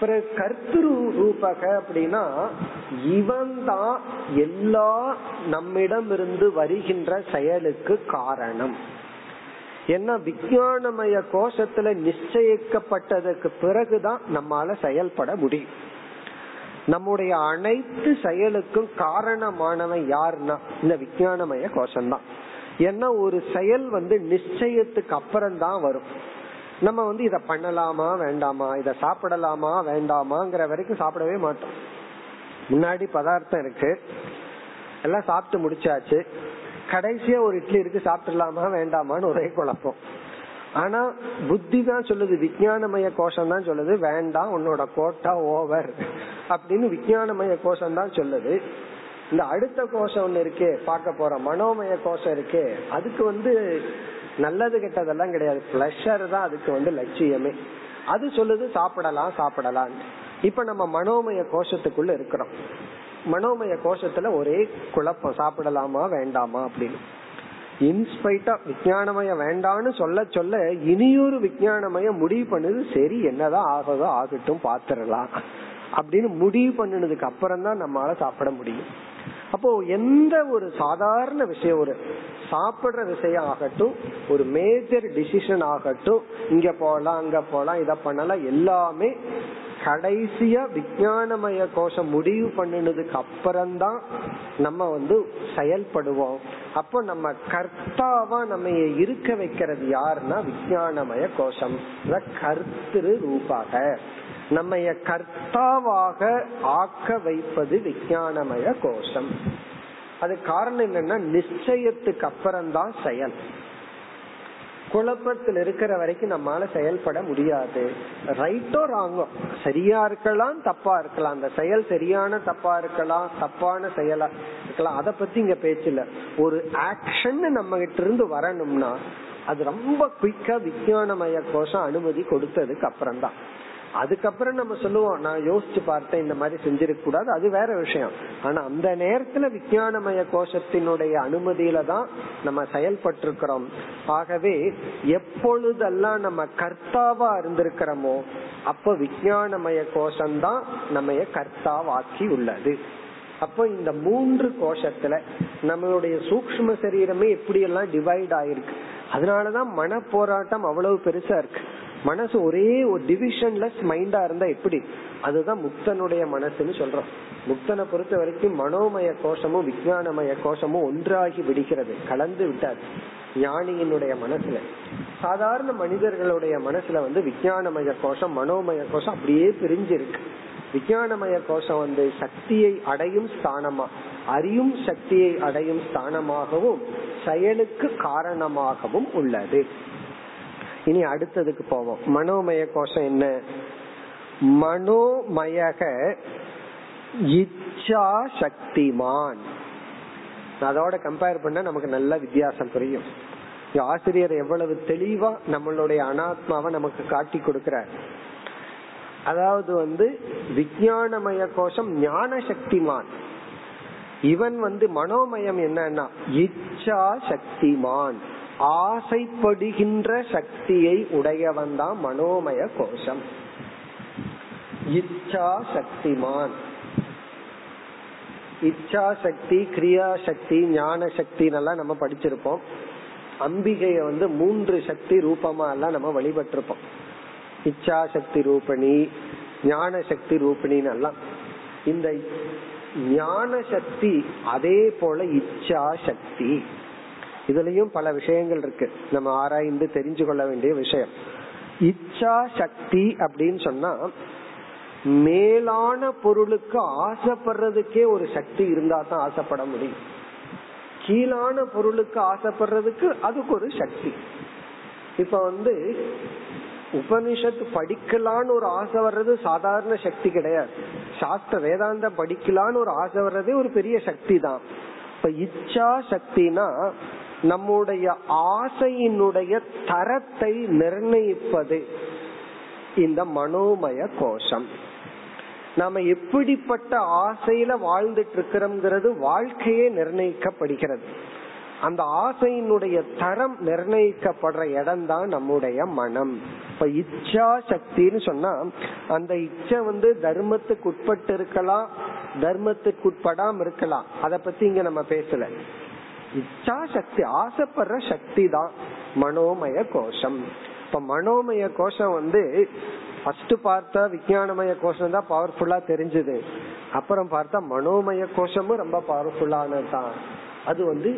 பிறகு கர்த்திரு ரூபக அப்படின்னா இவன் தான் எல்லா நம்மிடம் இருந்து வருகின்ற செயலுக்கு காரணம். ஏன்னா விஞ்ஞானமய கோஷத்துல நிச்சயிக்கப்பட்டதுக்கு பிறகுதான் நம்மால செயல்பட முடியும். நம்முடைய அனைத்து செயலுக்கும் காரணமானவன் யாருன்னா இந்த விஞ்ஞானமய கோஷம் தான் ஏன்னா ஒரு செயல் வந்து நிச்சயத்துக்கு அப்புறம் தான் வரும். நம்ம வந்து இத பண்ணலாமா வேண்டாமா இத சாப்பிடலாமா வேண்டாமாங்கிற வரைக்கும் சாப்பிடவே மாட்டோம். முன்னாடி பதார்த்தம் இருக்கு. எல்லாம் சாப்பிட்டு முடிச்சாச்சு. கடைசியா ஒரு இட்லி இருக்கு சாப்பிடலாமா வேண்டாமான்னு ஒரே குழப்பம். ஆனா புத்தி தான் சொல்லுது விஜயானமய கோஷம் தான் சொல்லுது வேண்டாம் உன்னோட கோட்டா ஓவர் அப்படின்னு விஜயானமய கோஷம் தான் சொல்லுது. இந்த அடுத்த கோஷம் ஒண்ணு இருக்கே பார்க்க போற மனோமய கோஷம் இருக்கு அதுக்கு வந்து நல்லது கெட்டதெல்லாம் கிடையாது. பிளஷர் தான் அதுக்கு வந்து லட்சியமே. அது சொல்லுது சாப்பிடலாம் சாப்பிடலாம். இப்ப நம்ம மனோமய கோஷத்துக்குள்ள இருக்கிறோம். மனோமய கோஷத்துல ஒரே குழப்பம் சாப்பிடலாமா வேண்டாமா அப்படின்னு. இன்ஸ்பைட்டா விஜயானமய வேண்டான்னு சொல்ல சொல்ல இனியொரு விஜயானமய முடிவு பண்ணுது சரி என்னதான் ஆகுதோ ஆகட்டும் பாத்துரலாம். அப்படின்னு முடிவு பண்ணினதுக்கு அப்புறம் தான் நம்மளால சாப்பிட முடியும். அப்போ எந்த ஒரு சாதாரண விஷயம் ஒரு சாப்பிடுற விஷயம் ஆகட்டும் ஒரு மேஜர் டிசிஷன் ஆகட்டும் இங்க போலாம் அங்க போலாம் இத பண்ணலாம் எல்லாமே கடைசியா விஞ்ஞானமய கோஷம் முடிவு பண்ணினதுக்கு அப்புறம்தான் நம்ம வந்து செயல்படுவோம். அப்போ நம்ம கர்த்தாவா நம்ம இருக்க வைக்கிறது யாருன்னா விஞ்ஞானமய கோஷம். கர்த்திரு ரூபாக. நம்ம கர்த்தாவாக ஆக்க வைப்பது விஞ்ஞானமய கோஷம். அது காரணம் என்னன்னா நிச்சயத்துக்கு அப்புறம் தான் செயல். குழப்பத்தில் இருக்கிற வரைக்கும் நம்மளால செயல்பட முடியாது. ரைட்டோ ராங்கோ சரியா இருக்கலாம் தப்பா இருக்கலாம். அந்த செயல் சரியான தப்பா இருக்கலாம் தப்பான செயலா இருக்கலாம். அத பத்தி இங்க பேச்சு ஒரு ஆக்ஷன் நம்ம கிட்ட இருந்து வரணும்னா அது ரொம்ப குயிக்கா விஞ்ஞானமய கோஷம் அனுமதி கொடுத்ததுக்கு அப்புறம் தான் அதுக்கப்புறம் நம்ம சொல்லுவோம் நான் யோசிச்சு பார்த்தேன் இந்த மாதிரி செஞ்சிருக்க கூடாது அது வேற விஷயம். ஆனா அந்த நேரத்துல விஞ்ஞானமய கோஷத்தினுடைய அனுமதியில தான் நம்ம செயல்பட்டு இருக்கிறோம் ஆகவே எப்பொழுதெல்லாம் நம்ம கர்த்தாவா இருந்திருக்கிறோமோ அப்ப விஞ்ஞானமய கோஷம் தான் நம்ம கர்த்தாவாக்கி உள்ளது. அப்போ இந்த மூன்று கோஷத்துல நம்மளுடைய சூக்ம சரீரமே எப்படி எல்லாம் டிவைட் ஆயிருக்கு. அதனாலதான் மன போராட்டம் அவ்வளவு பெருசா இருக்கு. மனசு ஒரே ஒரு டிவிஷன்லெஸ் மைண்டா இருந்தா எப்படி? அதுதான் முக்தனுடைய மனசுன்னு சொல்றோம். முக்தனை பொறுத்த வரைக்கும் மனோமய கோஷமும் விஜயானமய கோஷமும் ஒன்றாகி விடுகிறது. கலந்து விட்டாது ஞானியினுடைய மனசுல. சாதாரண மனிதர்களுடைய மனசுல வந்து விஜயானமய கோஷம் மனோமய கோஷம் அப்படியே பிரிஞ்சிருக்கு. விஜயானமய கோஷம் வந்து சக்தியை அடையும் ஸ்தானமா? அறியும் சக்தியை அடையும் ஸ்தானமாகவும் செயலுக்கு காரணமாகவும் உள்ளது. இனி அடுத்ததுக்கு போவோம். மனோமய கோஷம் என்ன? மனோமயக இச்சா சக்திமான். அதோட கம்பேர் பண்ண நமக்கு நல்ல வித்தியாசம் புரியும். ஆசிரியர் எவ்வளவு தெளிவா நம்மளுடைய அனாத்மாவை நமக்கு காட்டி கொடுக்கிறார். அதாவது வந்து விஜயானமய கோஷம் ஞான சக்திமான். இவன் வந்து மனோமயம் என்னன்னா இச்சா சக்திமான். ஆசைப்படுகின்ற சக்தியை உடையவன் தான் மனோமய கோஷம். இச்சா சக்திமான். இச்சா சக்தி கிரியா சக்தி ஞான சக்தி எல்லாம் நம்ம படிச்சிருப்போம். அம்பிகைய வந்து மூன்று சக்தி ரூபமா எல்லாம் நம்ம வழிபட்டிருப்போம். இச்சா சக்தி ரூபணி ஞான சக்தி ரூபணின்னு எல்லாம் இந்த ஞான சக்தி அதே போல இச்சா சக்தி. இதுலயும் பல விஷயங்கள் இருக்கு. நம்ம ஆராய்ந்து தெரிஞ்சு கொள்ள வேண்டிய விஷயம். இச்சா சக்தி அப்படின்னு சொன்னா மேலான பொருளுக்கு ஆசைப்படுறதுக்கே ஒரு சக்தி இருந்தா தான் ஆசைப்பட முடியும். கீழான பொருளுக்கு ஆசைப்படுறதுக்கு அதுக்கு ஒரு சக்தி. இப்ப வந்து உபனிஷத் படிக்கலான்னு ஒரு ஆசை வர்றது சாதாரண சக்தி கிடையாது. சாஸ்திர வேதாந்தம் படிக்கலான்னு ஒரு ஆசை வர்றதே ஒரு பெரிய சக்தி தான். இப்ப இச்சா சக்தினா நம்முடைய ஆசையினுடைய தரத்தை நிர்ணயிப்பது இந்த மனோமய கோஷம். நாம எப்படிப்பட்ட ஆசையில வாழ்ந்துட்டு இருக்கிறோம்ங்கிறது வாழ்க்கையே நிர்ணயிக்கப்படுகிறது. அந்த ஆசையினுடைய தரம் நிர்ணயிக்கப்படுற இடம் தான் நம்முடைய மனம். இப்ப இச்சா சக்தின்னு சொன்னா அந்த இச்சை வந்து தர்மத்துக்கு உட்பட்டு இருக்கலாம் தர்மத்துக்கு உட்படாம இருக்கலாம். அத பத்தி இங்க நம்ம பேசல. இச்சா சக்தி ஆசைப்படுற சக்தி தான் மனோமய கோஷம். இப்ப மனோமய கோஷம் வந்து ஃபர்ஸ்ட் பார்த்தா விஞ்ஞானமய கோஷம் தான் பவர்ஃபுல்லா தெரிஞ்சது. அப்புறம் பார்த்தா மனோமய கோஷமும் ரொம்ப பவர்ஃபுல்லானது தான் அது வந்து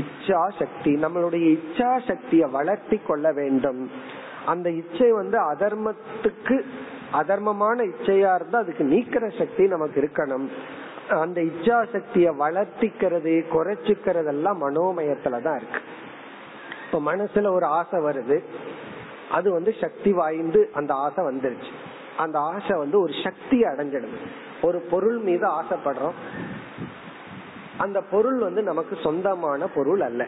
இச்சா சக்தி நம்மளுடைய இச்சா சக்தியை வளர்த்தி கொள்ள வேண்டும். அந்த இச்சை வந்து அதர்மத்துக்கு அதர்மமான இச்சையா இருந்தா அதுக்கு நீக்கிற சக்தி நமக்கு இருக்கணும். அந்த இச்சா சக்திய வளர்த்திக்கிறது குறைச்சிக்கிறது எல்லாம் மனோமயத்துலதான் இருக்கு. இப்ப மனசுல ஒரு ஆசை வருது. அது வந்து சக்தி வாய்ந்து அந்த ஆசை வந்துருச்சு. அந்த ஆசை வந்து ஒரு சக்தி அடைஞ்சிடுது. ஒரு பொருள் மீது ஆசைப்படுறோம். அந்த பொருள் வந்து நமக்கு சொந்தமான பொருள் அல்ல.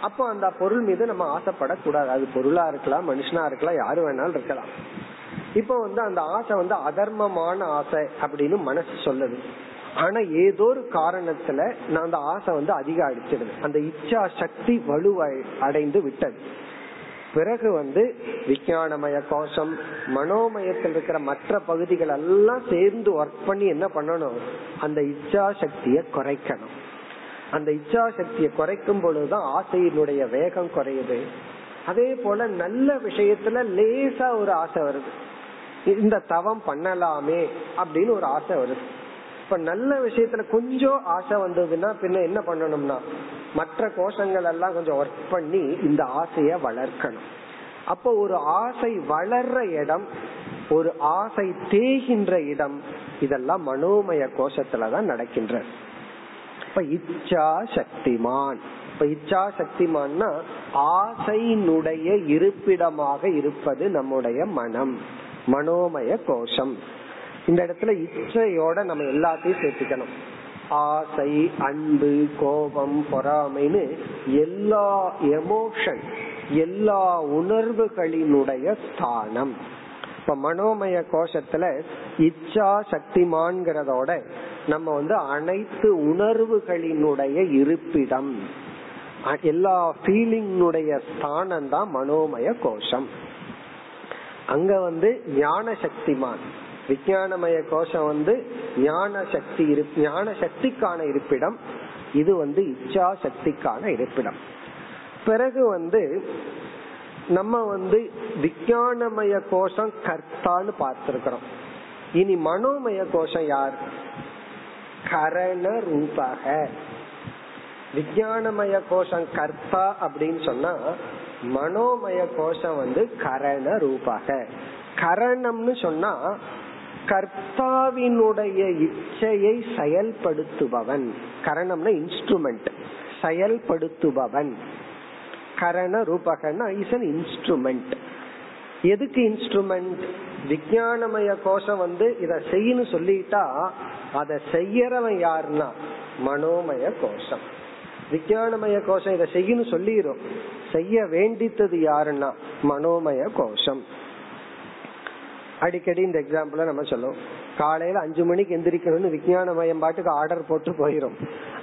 அப்போ அந்த பொருள் மீது நம்ம ஆசைப்படக்கூடாது. அது பொருளா இருக்கலாம் மனுஷனா இருக்கலாம் யாரு வேணாலும் இருக்கலாம். இப்போ வந்து அந்த ஆசை வந்து அதர்மமான ஆசை அப்படின்னு மனசு சொல்லுது. ஆனா ஏதோ ஒரு காரணத்துல நான் அந்த ஆசை வந்து அதிக அடிச்சிடுது. அந்த இச்சா சக்தி வலுவை அடைந்து விட்டது. பிறகு வந்து விஞ்ஞானமய கோஷம் மனோமயத்தில் இருக்கிற மற்ற பகுதிகள் எல்லாம் சேர்ந்து ஒர்க் பண்ணி என்ன பண்ணணும்? அந்த இச்சா சக்தியை குறைக்கணும். அந்த இச்சா சக்தியை குறைக்கும் பொழுதுதான் ஆசையினுடைய வேகம் குறையுது. அதே போல நல்ல விஷயத்துல லேசா ஒரு ஆசை வருது. இந்த தவம் பண்ணலாமே அப்படின்னு ஒரு ஆசை வருது. இப்ப நல்ல விஷயத்துல கொஞ்சம் ஆசை வந்ததுன்னா பின்ன என்ன பண்ணணும்னா மற்ற கோஷங்கள் எல்லாம் கொஞ்சம் ஒர்க் பண்ணி இந்த ஆசைய வளர்க்கணும். அப்போ ஒரு ஆசை வளர்ற இடம் ஒரு ஆசை தேகின்ற இடம் இதெல்லாம் மனோமய கோஷத்துலதான் நடக்கின்ற. இப்ப இச்சா சக்திமான். இப்ப இச்சா சக்திமான்னா ஆசையினுடைய இருப்பிடமாக இருப்பது நம்முடைய மனம். மனோமய கோஷம் இந்த இடத்துல இச்சையோட நம்ம எல்லாத்தையும் சேர்த்துக்கணும். ஆசை அன்பு கோபம் பொறாமைன்னு எல்லா எமோஷன் எல்லா உணர்வுகளினுடைய ஸ்தானம். இப்ப மனோமய கோஷத்துல இச்சா சக்திமான்கிறதோட நம்ம வந்து அனைத்து உணர்வுகளினுடைய இருப்பிடம். எல்லா ஃபீலிங்னுடைய ஸ்தானம் தான் மனோமய கோஷம் அங்க வந்து ஞான சக்திமான். விஞ்ஞானமய கோஷம் வந்து ஞான சக்தி ஞான சக்திக்கான இருப்பிடம். இது வந்து இச்சா சக்திக்கான இருப்பிடம். பிறகு வந்து நம்ம வந்து விஞ்ஞானமய கோஷம் கர்த்தான்னு பார்த்திருக்கிறோம். இனி மனோமய கோஷம் யார்? கரண ரூபாக விஞ்ஞானமய கோஷம் கர்த்தா அப்படின்னு சொன்னா மனோமய கோஷம் வந்து கரண ரூபக. கரணம்னு சொன்னா கர்த்தாவினுடைய இச்சையை செயல்படுத்துபவன். கரணம்னா இன்ஸ்ட்ருமெண்ட் செயல்படுத்துபவன். கரண ரூபகன்னா இஸ் அன் இன்ஸ்ட்ருமெண்ட் எதுக்கு இன்ஸ்ட்ருமெண்ட் விஞ்ஞானமய கோஷம் வந்து இத செய்யு சொல்லிட்டா அத செய்யறவன் யாருன்னா மனோமய கோஷம். விஞ்ஞானமய கோஷம் இத செய்யணும் சொல்லிரும். செய்ய வேண்டித்தது யாருன்னா மனோமய கோஷம். அடிக்கடி இந்த எக்ஸாம்பிள நம்ம சொல்லுவோம் காலையில அஞ்சு மணிக்கு எந்திரிக்கணும்னு விஞ்ஞானமயம் பாட்டுக்கு ஆர்டர் போட்டு போயிரும்.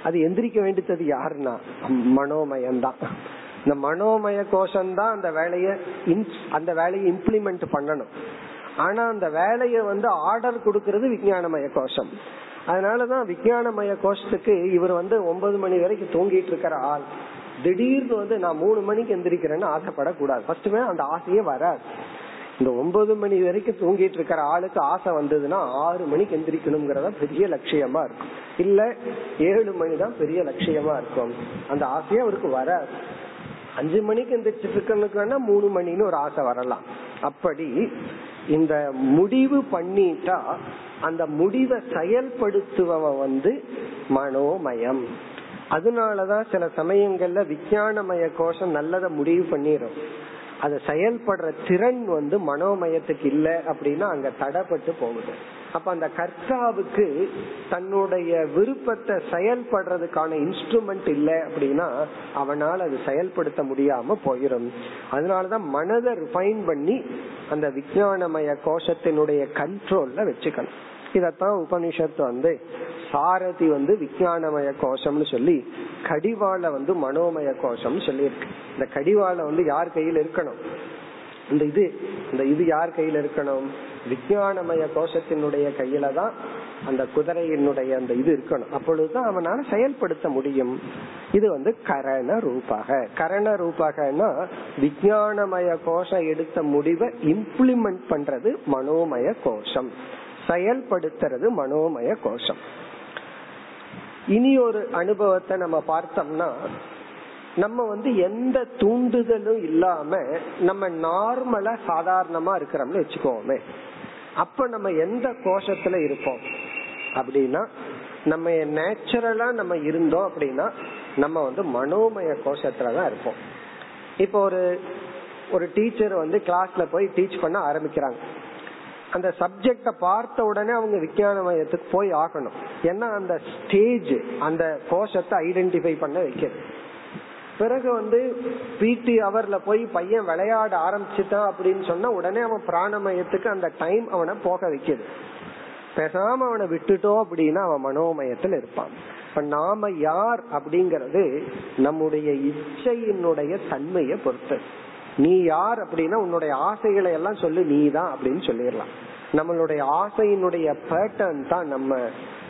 அது எந்திரிக்க வேண்டித்தது யாருன்னா மனோமயம் தான் இந்த மனோமய கோஷம் தான் அந்த வேலையை அந்த வேலையை இம்ப்ளிமெண்ட் பண்ணணும். ஆனா அந்த வேலைய வந்து ஆர்டர் கொடுக்கறது விஞ்ஞானமய கோஷம். அதனாலதான் விஞ்ஞானமய கோஷத்துக்கு இவர் வந்து ஒன்பது மணி வரைக்கும் தூங்கிட்டு இருக்கிற ஆள். திடீர்னு வந்து நான் மூணு மணிக்கு எந்திரிக்கிறேன்னு ஆசைப்படக்கூடாது. ஃபர்ஸ்ட்டுமே அந்த ஆசையே வராது. இந்த ஒன்பது மணி வரைக்கும் தூங்கிட்டு இருக்கிற ஆளுக்கு ஆசை வந்ததுன்னா ஆறு மணிக்கு எந்திரிக்கணுங்கிறத பெரிய லட்சியமா இருக்கும். இல்ல ஏழு மணி தான் பெரிய லட்சியமா இருக்கும். அந்த ஆசையே அவருக்கு வராது. அஞ்சு மணிக்கு எந்திரிச்சிட்டு இருக்கணுக்குன்னா மூணு மணின்னு ஒரு ஆசை வரலாம். அப்படி இந்த முடிவு பண்ணிட்டா அந்த முடிவை செயல்படுத்துபவன் வந்து மனோமயம். அதனாலதான் சில சமயங்கள்ல விஞ்ஞானமய கோஷம் நல்லத முடிவு பண்ணிரும். அதை செயல்படுற திறன் வந்து மனோமயத்துக்கு இல்ல அப்படின்னா அங்க தடைப்பட்டு போகுது. அப்ப அந்த கர்த்தாவுக்கு தன்னுடைய விருப்பத்தை செயல்படுறதுக்கான இன்ஸ்ட்ருமெண்ட் இல்லை அப்படின்னா அவனால் அது செயல்படுத்த முடியாம போயிடும் அதனாலதான் மனதை ரிஃபைன் பண்ணி அந்த விஜயானமய கோஷத்தினுடைய கண்ட்ரோல்ல வச்சுக்கணும். இதத்தான் உபனிஷத்து வந்து சாரதி வந்து விஜயானமய கோஷம்னு சொல்லி கடிவாள வந்து மனோமய கோஷம் சொல்லியிருக்கு. இந்த கடிவாள வந்து யார் கையில் இருக்கணும்? இந்த இது இந்த இது யார் கையில இருக்கணும்? விஞ்ஞானமய கோஷத்தினுடைய கையில தான் அந்த குதிரையினுடைய அந்த இது இருக்கணும். அப்பொழுதுதான் அவனால செயல்படுத்த முடியும். இது வந்து கரண ரூபாக. கரண ரூபாகனா விஞ்ஞானமய கோஷம் எடுத்த முடிவை இம்ப்ளிமெண்ட் பண்றது மனோமய கோஷம். செயல்படுத்துறது மனோமய கோஷம். இனி ஒரு அனுபவத்தை நம்ம பார்த்தோம்னா நம்ம வந்து எந்த தூண்டுதலும் இல்லாம நம்ம நார்மலா சாதாரணமா இருக்கிறோம்னு வச்சுக்கோமே. அப்ப நம்ம எந்த கோஷத்துல இருப்போம்? அப்படின்னா நம்ம நேச்சுரலா நம்ம இருந்தோம் அப்படின்னா நம்ம வந்து மனோமய கோஷத்துலதான் இருப்போம். இப்போ ஒரு ஒரு டீச்சர் வந்து கிளாஸ்ல போய் டீச் பண்ண ஆரம்பிக்கிறாங்க. அந்த சப்ஜெக்ட பார்த்த உடனே அவங்க விஞ்ஞான மையத்துக்கு போய் ஆகணும். ஏன்னா அந்த ஸ்டேஜ் அந்த கோஷத்தை ஐடென்டிஃபை பண்ண வைக்கிறது பிறகு வந்து பிடி அவர்ல போய் பையன் விளையாட ஆரம்பிச்சுட்டான் அப்படின்னு சொன்னா உடனே அவன் பிராணமயத்துக்கு அந்த டைம் அவனை போக வைக்குது. பேசாம அவனை விட்டுட்டோம் அப்படின்னா அவன் மனோமயத்துல இருப்பான். இப்ப நாம யார் அப்படிங்கறது நம்முடைய இச்சையினுடைய தன்மையை பொறுத்து. நீ யார் அப்படின்னா உன்னுடைய ஆசைகளை எல்லாம் சொல்லு நீ தான் அப்படின்னு சொல்லிடலாம். நம்மளுடைய ஆசையினுடைய பேட்டர்ன் தான் நம்ம.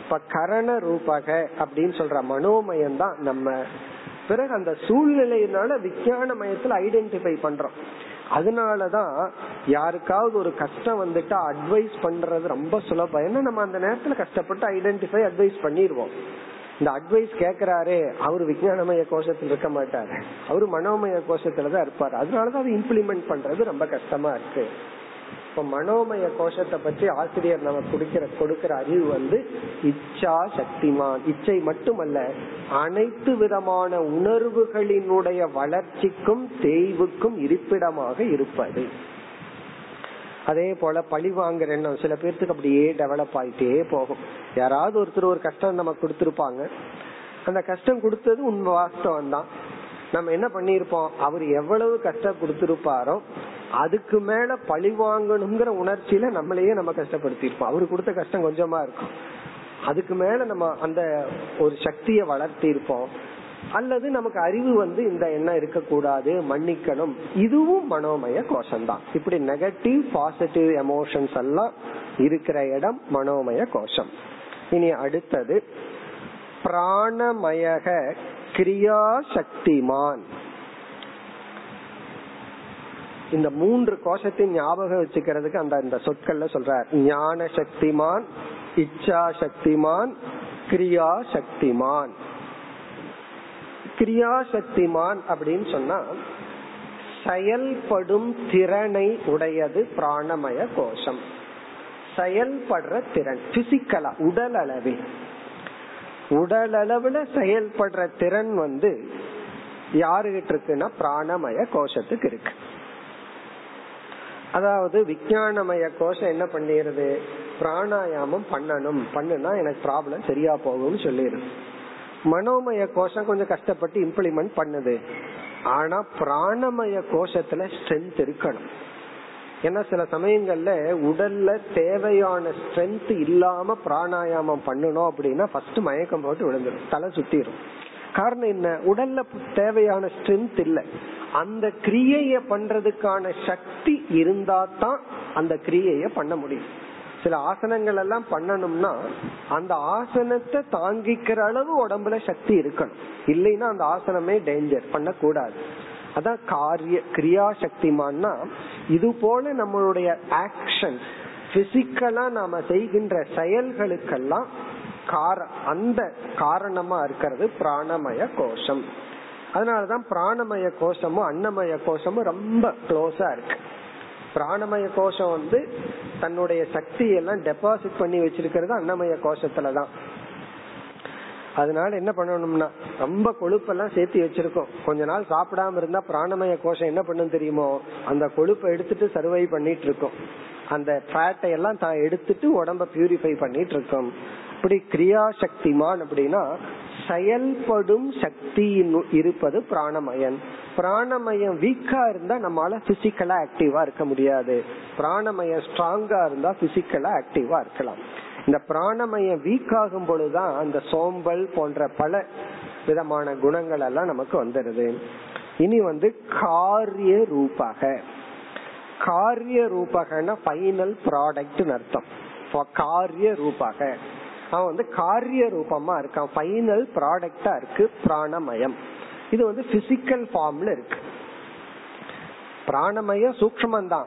இப்ப கரண ரூபக அப்படின்னு சொல்ற மனோமயம் தான் நம்ம. பிறகு அந்த சூழ்நிலையினால விஞ்ஞான மயத்துல ஐடென்டிஃபை பண்றோம். அதனாலதான் யாருக்காவது ஒரு கஷ்டம் வந்துட்டா அட்வைஸ் பண்றது ரொம்ப சுலபம். ஏன்னா நம்ம அந்த நேரத்துல கஷ்டப்பட்டு ஐடென்டிஃபை அட்வைஸ் பண்ணிடுவோம். இந்த அட்வைஸ் கேக்குறாரு அவரு விஜயானமய கோஷத்தில் இருக்க மாட்டாரு. அவரு மனோமய கோஷத்துலதான் இருப்பாரு. அதனாலதான் அதை இம்ப்ளிமெண்ட் பண்றது ரொம்ப கஷ்டமா இருக்கு. இப்ப மனோமய கோஷத்தை பற்றி ஆசிரியர் நமக்கு கொடுக்கிற கொடுக்கிற அறிவு வந்து இச்சா சக்திமான். இச்சை மட்டுமல்ல அனைத்து விதமான உணர்வுகளினுடைய வளர்ச்சிக்கும் தேய்வுக்கும் இருப்பிடமாக இருப்பது. அதே போல பழி வாங்குற எண்ணம். சில பேர்த்துக்கு அப்படியே டெவலப் ஆயிட்டே போகும். யாராவது ஒருத்தர் ஒரு கஷ்டம் நமக்கு கொடுத்திருப்பாங்க. அந்த கஷ்டம் கொடுத்தது உண்மை வாஸ்தவம் தான் நம்ம என்ன பண்ணிருப்போம் அவர் எவ்வளவு கஷ்டம் கொடுத்திருப்பாரோ அதுக்கு மேல பழி வாங்கணுங்கிற உணர்ச்சியில நம்மளையே நம்ம கஷ்டப்படுத்திருப்போம் அவரு கொடுத்த கஷ்டம் கொஞ்சமா இருக்கும். அதுக்கு மேல நம்ம அந்த ஒரு சக்தியை வளர்த்தி இருப்போம் அல்லது நமக்கு அறிவு வந்து இந்த எண்ணம் இருக்கக்கூடாது மன்னிக்கணும். இதுவும் மனோமய கோஷம் தான் இப்படி நெகட்டிவ் பாசிட்டிவ் எமோஷன்ஸ் எல்லாம் இருக்கிற இடம் மனோமய கோஷம். இனி அடுத்தது பிராணமயக கிரியா சக்திமான் இந்த மூன்று கோஷத்தை ஞாபகம் வச்சுக்கிறதுக்கு அந்த இந்த சொற்கள்ல சொல்றார். ஞான சக்திமான் இச்சா சக்திமான் கிரியா சக்திமான் கிரியா சக்திமான் அப்படின்னு சொன்னா செயல்படும் திறனை உடையது பிராணமய கோஷம். செயல்படுற திறன் பிசிக்கலா உடல் அளவில் உடல் அளவுல செயல்படுற திறன் வந்து யாருகிட்ட இருக்குன்னா பிராணமய கோஷத்துக்கு இருக்கு. அதாவது விஞ்ஞானமய கோஷம் என்ன பண்ணிருது? பிராணாயாமம் பண்ணணும். பண்ணுனா எனக்கு ப்ராப்ளம் சரியா போகும்னு சொல்லிடுது மனோமய கோஷம் கொஞ்சம் கஷ்டப்பட்டு இம்ப்ளிமெண்ட் பண்ணுது. ஆனா பிராணமய கோஷத்துல ஸ்ட்ரென்த் இருக்கணும். ஏன்னா சில சமயங்கள்ல உடல்ல தேவையான ஸ்ட்ரென்த் இல்லாம பிராணாயாமம் பண்ணணும் அப்படின்னா ஃபர்ஸ்ட் மயக்கம் போட்டு விழுந்துடும் தலை சுத்திரும். காரணம் என்ன? உடல்ல தேவையான ஸ்ட்ரென்த் இல்ல. அந்த கிரியைய பண்றதுக்கான சக்தி இருந்தா தான் அந்த கிரியைய பண்ண முடியும். சில ஆசனங்கள் எல்லாம் பண்ணணும்னா அந்த ஆசனத்தை தாங்கிக்கிற அளவு உடம்புல சக்தி இருக்கணும். இல்லைன்னா அந்த ஆசனமே டேஞ்சர் பண்ணக்கூடாது. அதான் காரிய கிரியா சக்திமான்னா இது போல நம்மளுடைய ஆக்ஷன் பிசிக்கலா நாம செய்கின்ற செயல்களுக்கெல்லாம் கார அந்த காரணமா இருக்கிறது பிராணமய கோஷம். அதனாலதான் பிராணமய கோஷமும் அன்னமய கோஷமும் ரொம்ப க்ளோஸா இருக்கு. பிராணமய கோஷம் வந்து தன்னுடைய சக்தி எல்லாம் டெபாசிட் பண்ணி வச்சிருக்கிறது அன்னமய கோஷத்துலதான். அதனால என்ன பண்ணணும்னா ரொம்ப கொழுப்பெல்லாம் சேர்த்து வச்சிருக்கோம். கொஞ்ச நாள் சாப்பிடாம இருந்தா பிராணமய கோஷம் என்ன பண்ணும் தெரியுமோ அந்த கொழுப்பை எடுத்துட்டு சர்வை பண்ணிட்டு இருக்கோம். அந்த ஃபேட்டை எல்லாம் தான் எடுத்துட்டு உடம்ப பியூரிஃபை பண்ணிட்டு இருக்கோம். அப்படி கிரியா சக்திமான் அப்படின்னா செயல்படும் சக்தி இருப்பது பிராணமயன் பிராணமயம் வீக்கா இருந்தா நம்மளால பிசிக்கலா ஆக்டிவா இருக்க முடியாது. பிராணமயம் ஸ்ட்ராங்கா இருந்தா பிசிக்கலா ஆக்டிவா இருக்கலாம். இந்த பிராணமயம் வீக் ஆகும் பொழுதுதான் அந்த சோம்பல் போன்ற பல விதமான குணங்கள் எல்லாம் நமக்கு வந்துருது. இனி வந்து காரிய ரூபாக. காரிய ரூபகன்னா பைனல் ப்ராடக்ட் அர்த்தம். காரிய ரூபாக. அவன் வந்து காரிய ரூபமா இருக்கான். பைனல் ப்ராடக்டா இருக்கு பிராணமயம். இது வந்து பிசிக்கல் ஃபார்ம்ல இருக்கு. பிராணமயம் சூக்மந்தான்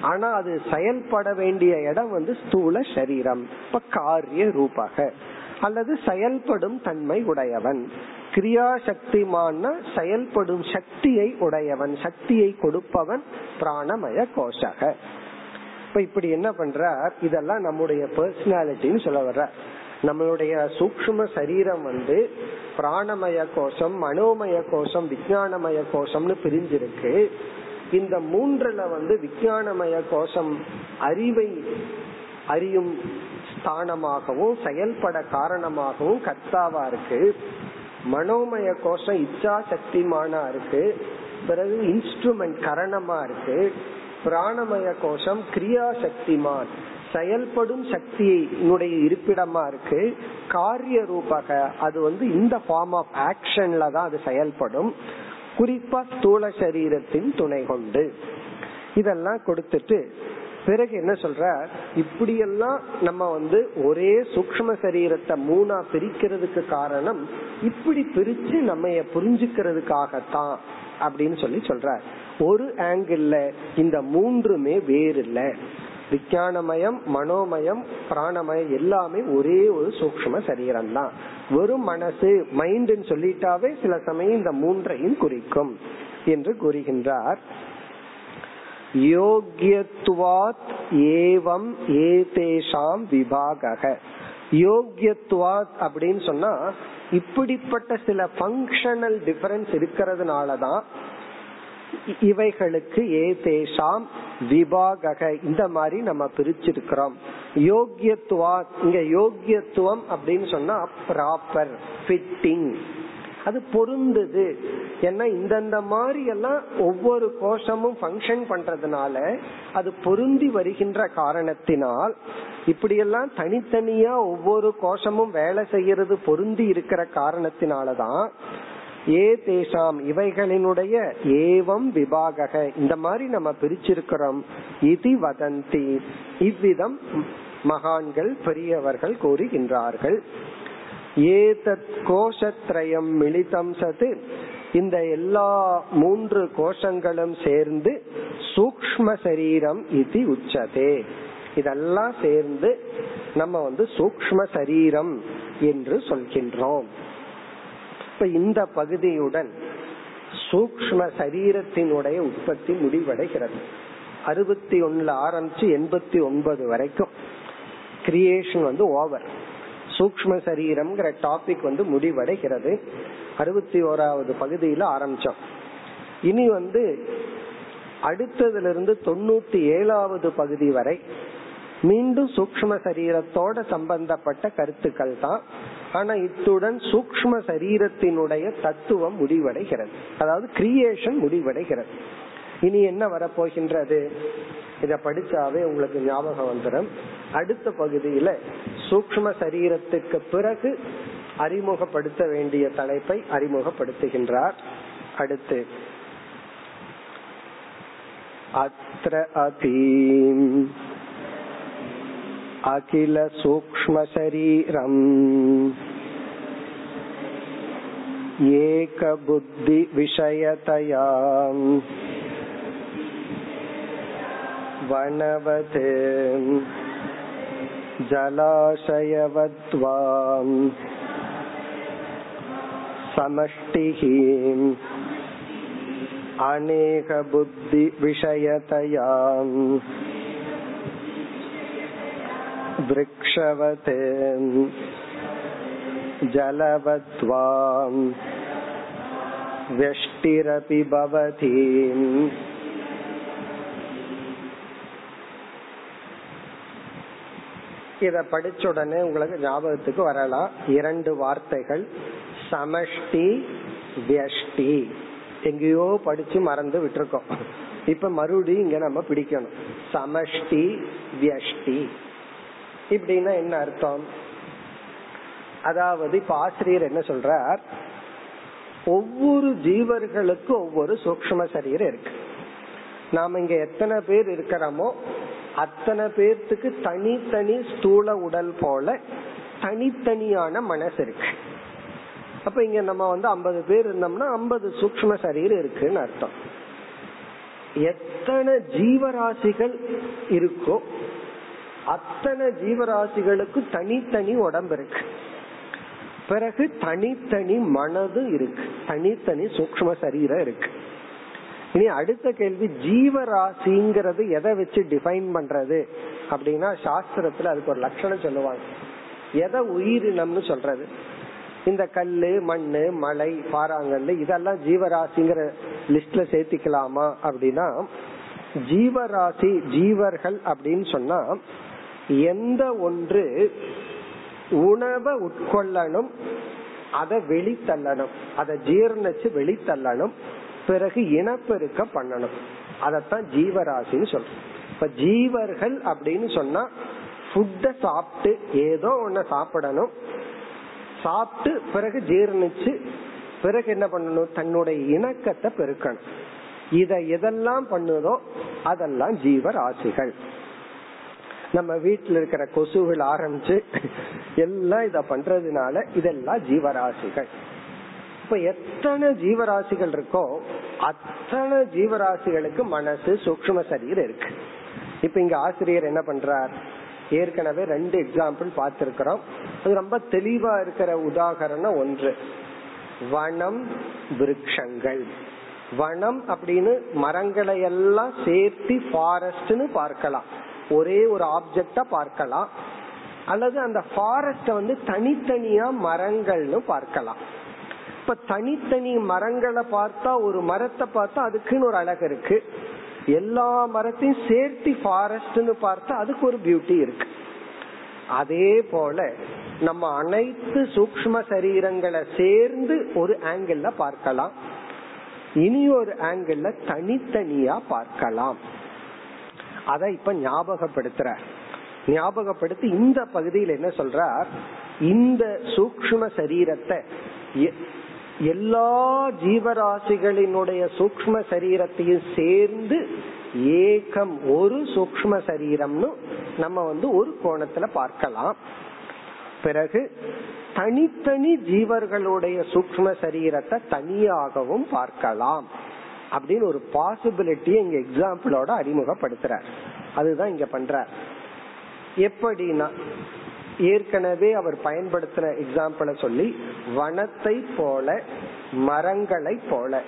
ஆனா அது செயல்பட வேண்டிய இடம் வந்து ஸ்தூல சரீரம். இப்ப காரிய ரூபாக. அல்லது செயல்படும் தன்மை உடையவன். கிரியா சக்திமான செயல்படும் சக்தியை உடையவன். சக்தியை கொடுப்பவன் பிராணமய கோஷக. இப்ப இப்படி என்ன பண்றார்? இதெல்லாம் நம்முடைய பர்சனாலிட்டின்னு சொல்ல வர்ற நம்மளுடைய சூக்ம சரீரம் வந்து பிராணமய கோஷம் மனோமய கோஷம் விஜயானமய கோஷம்னு பிரிஞ்சிருக்கு. இந்த மூன்றுல வந்து விஞ்ஞானமய கோஷம் அறிவை அறியும் ஸ்தானமாகவும் செயல்பட காரணமாகவும் கர்த்தாவா இருக்கு. மனோமய கோஷம் இச்சா சக்திமானா இருக்கு. பிறகு இன்ஸ்ட்ருமெண்ட் கரணமா இருக்கு. பிராணமய கோஷம் கிரியா சக்திமான் செயல்படும் சக்தியினுடைய இருப்பிடமா இருக்கு. காரிய ரூபக அது வந்து இந்த ஃபார்ம் ஆஃப் ஆக்ஷன்ல தான் அது செயல்படும். குறிப்பா ஸ்தூல சரீரத்தின் துணை கொண்டு. இதெல்லாம் கொடுத்துட்டு பிறகு என்ன சொல்ற? இப்படியெல்லாம் நம்ம வந்து ஒரே சூக்ம சரீரத்தை மூணா பிரிக்கிறதுக்கு காரணம் இப்படி பிரிச்சு நம்ம புரிஞ்சுக்கிறதுக்காகத்தான் அப்படின்னு சொல்லி சொல்ற. ஒரு ஆங்கிள் இந்த மூன்றுமே வேறு இல்லை விஞ்ஞானமயம் மனோமயம் பிராணமயம் எல்லாமே ஒரே ஒரு சூக்ம சரீரம் தான் வெறும் மனசு மைண்ட்னு சொல்லிட்டாவே சில சமயம் இந்த மூன்றையும் குறிக்கும் என்று கூறுகின்றார். யோகியத்துவாத் ஏவம் ஏதேஷாம் விபாகக. யோகியத்துவாத் அப்படின்னு சொன்னா இப்படிப்பட்ட சில பங்கனல் டிஃபரன்ஸ் இருக்கிறதுனாலதான் இவைகளுக்கு ஏதேஷாம் விபாக இந்த மாதிரி நம்ம பிரிச்சிருக்கிறோம். யோகியத்துவா இங்க யோகியத்துவம் அப்படின்னு சொன்னா ப்ராப்பர் ஃபிட்டிங் அது பொருந்தது. ஏன்னா இந்தந்த மாதிரி எல்லாம் ஒவ்வொரு கோஷமும் ஃபங்க்ஷன் பண்றதுனால அது பொருந்தி வருகின்ற காரணத்தினால் இப்படியெல்லாம் தனித்தனியா ஒவ்வொரு கோஷமும் வேலை செய்யறது பொருந்தி இருக்கிற காரணத்தினாலதான் ஏ தேசாம் இவைகளினுடைய ஏவம் விபாகக. இந்த மாதிரி நம்ம பிரிச்சிருக்கிறோம். இது வதந்தி. இவ்விதம் மகான்கள் பெரியவர்கள் கூறுகின்றார்கள். ஏதத் கோஷத்ரயம் மிளிதம் சது. இந்த எல்லா மூன்று கோஷங்களும் சேர்ந்து சூக்ம சரீரம் இது உச்சதே. இதெல்லாம் சேர்ந்து நம்ம வந்து சூக்ம சரீரம் என்று சொல்கின்றோம். இப்ப இந்த பகுதியுடன் சூக்ம சரீரத்தினுடைய உற்பத்தி முடிவடைகிறது. அறுபத்தி ஒண்ணுல ஆரம்பிச்சு எண்பத்தி ஒன்பது வரைக்கும் கிரியேஷன் வந்து ஓவர் சூக்ம சரீரம்ங்கிற டாபிக் வந்து முடிவடைகிறது. அறுபத்தி ஓராவது பகுதியில ஆரம்பிச்சோம். இனி வந்து அடுத்ததுல இருந்து தொண்ணூத்தி ஏழாவது பகுதி வரை மீண்டும் சூக்ம சரீரத்தோட சம்பந்தப்பட்ட கருத்துக்கள் தான் ஆனா இத்துடன் சூக்ம சரீரத்தினுடைய தத்துவம் முடிவடைகிறது. அதாவது கிரியேஷன் முடிவடைகிறது. இனி என்ன வரப்போகின்றது? இத படிச்சாவே உங்களுக்கு ஞாபகம் வந்துடும் அடுத்த பகுதியில சூக்ம சரீரத்துக்கு பிறகு அறிமுகப்படுத்த வேண்டிய தலைப்பை அறிமுகப்படுத்துகின்றார். அடுத்து அத்திர அதீம் அகில சூக்ம சரீரம் ஏக புத்தி விஷயதயா वनवत् जलाशयवद्वाम् समष्टिः अनेकबुद्धिविषयतया वृक्षवत् जलवद्वाम् व्यष्टिरपि भवति இத படிச்ச உடனே உங்களுக்கு ஞாபகத்துக்கு வரலாம் இரண்டு வார்த்தைகள் சமஷ்டி வியஷ்டி எங்கேயோ படிச்சு மறந்து விட்டுருக்கோம் இப்ப மறுபடியும் இங்க நம்ம பிடிக்கணும் சமஷ்டி வியஷ்டி இப்படின்னா என்ன அர்த்தம்? அதாவது இப்ப ஆசிரியர் என்ன சொல்றார்? ஒவ்வொரு ஜீவர்களுக்கும் ஒவ்வொரு சூக்ம சரீரம் இருக்கு. நாம இங்க எத்தனை பேர் இருக்கிறோமோ அத்தனை பேர்த்துக்கு தனித்தனி ஸ்தூல உடல் போல தனித்தனியான மனசு இருக்கு. அப்ப இங்க நம்ம வந்து ஐம்பது பேர் இருந்தோம்னா ஐம்பது சூக்ம சரீரம் இருக்குன்னு அர்த்தம். எத்தனை ஜீவராசிகள் இருக்கோ அத்தனை ஜீவராசிகளுக்கு தனித்தனி உடம்பு இருக்கு. பிறகு தனித்தனி மனது இருக்கு. தனித்தனி சூக்ம சரீரம் இருக்கு. இனி அடுத்த கேள்வி ஜீவராசிங்கிறது எதை வச்சு டிஃபைன் பண்றது? அப்படின்னா சாஸ்திரத்துல அதுக்கு ஒரு லட்சணம் சொல்லுவாங்க. எதை உயிரினம்னு சொல்றது? இந்த கல்லு மண்ணு மலை பாறாங்கல்லு இதெல்லாம் ஜீவராசிங்கிற லிஸ்ட்ல சேர்த்திக்கலாமா? அப்படின்னா ஜீவராசி ஜீவர்கள் அப்படின்னு சொன்னா எந்த ஒன்று உணவை உட்கொள்ளணும் அதை வெளித்தள்ளணும் அதை ஜீர்ணிச்சு வெளித்தள்ளணும் பிறகு இனப்பெருக்க பண்ணணும். அதத்தான் ஜீவராசின்னு சொல்றோம். இப்ப ஜீவர்கள் அப்படின்னு சொன்னா ஃபுட்ட சாப்பிட்டு ஏதோ ஒன்ன சாப்பிடணும். சாப்பிட்டு பிறகு ஜீர்ணிச்சு பிறகு என்ன பண்ணணும்? தன்னுடைய இணக்கத்தை பெருக்கணும். இத எதெல்லாம் பண்ணுதோ அதெல்லாம் ஜீவராசிகள். நம்ம வீட்டுல இருக்கிற கொசுகள் ஆரம்பிச்சு எல்லாம் இத பண்றதுனால இதெல்லாம் ஜீவராசிகள். இப்ப எத்தனை ஜீவராசிகள் இருக்கோ அத்தனை ஜீவராசிகளுக்கு மனசு சூக்ம சரீரம் இருக்கு. இப்ப இங்க ஆசிரியர் என்ன பண்றார்? ஏற்கனவே ரெண்டு எக்ஸாம்பிள் பார்த்திருக்கிறோம். அது ரொம்ப தெளிவா இருக்கிற உதாகரணம் ஒன்று. வனம் விருட்சங்கள். வனம் அப்படின்னு மரங்களை எல்லாம் சேர்த்து ஃபாரஸ்ட்னு பார்க்கலாம். ஒரே ஒரு ஆப்ஜெக்டா பார்க்கலாம். அல்லது அந்த ஃபாரஸ்ட வந்து தனித்தனியா மரங்கள்னு பார்க்கலாம். இப்ப தனித்தனி மரங்களை பார்த்தா ஒரு மரத்தை பார்த்தா அதுக்குன்னு ஒரு அழகு இருக்கு. எல்லா மரத்தையும் சேர்த்து ஃபாரஸ்ட்னு பார்த்தா அதுக்கு ஒரு பியூட்டி இருக்கு. அதே போல நம்ம அனைத்து சூக்ம சரீரங்களை சேர்ந்து ஒரு ஆங்கிள் பார்க்கலாம். இனி ஒரு ஆங்கிள் தனித்தனியா பார்க்கலாம். அதை இப்ப ஞாபகப்படுத்துற. ஞாபகப்படுத்தி இந்த பகுதியில் என்ன சொல்றார்? இந்த சூக்ம சரீரத்தை எல்லா ஜீவராசிகளினுடைய சூக்ம சரீரத்தையும் சேர்ந்து ஏகம் ஒரு சூக்ம சரீரம்னு நம்ம வந்து ஒரு கோணத்துல பார்க்கலாம். பிறகு தனித்தனி ஜீவர்களுடைய சூக்ம சரீரத்தை தனியாகவும் பார்க்கலாம். அப்படின்னு ஒரு பாசிபிலிட்டியை இங்க எக்ஸாம்பிளோட அறிமுகப்படுத்துறார். அதுதான் இங்க பண்றார். எப்படின்னா ஏற்கனவே அவர் பயன்படுத்தின எக்ஸாம்பிளை சொல்லி வனத்தை போல மரங்களை போல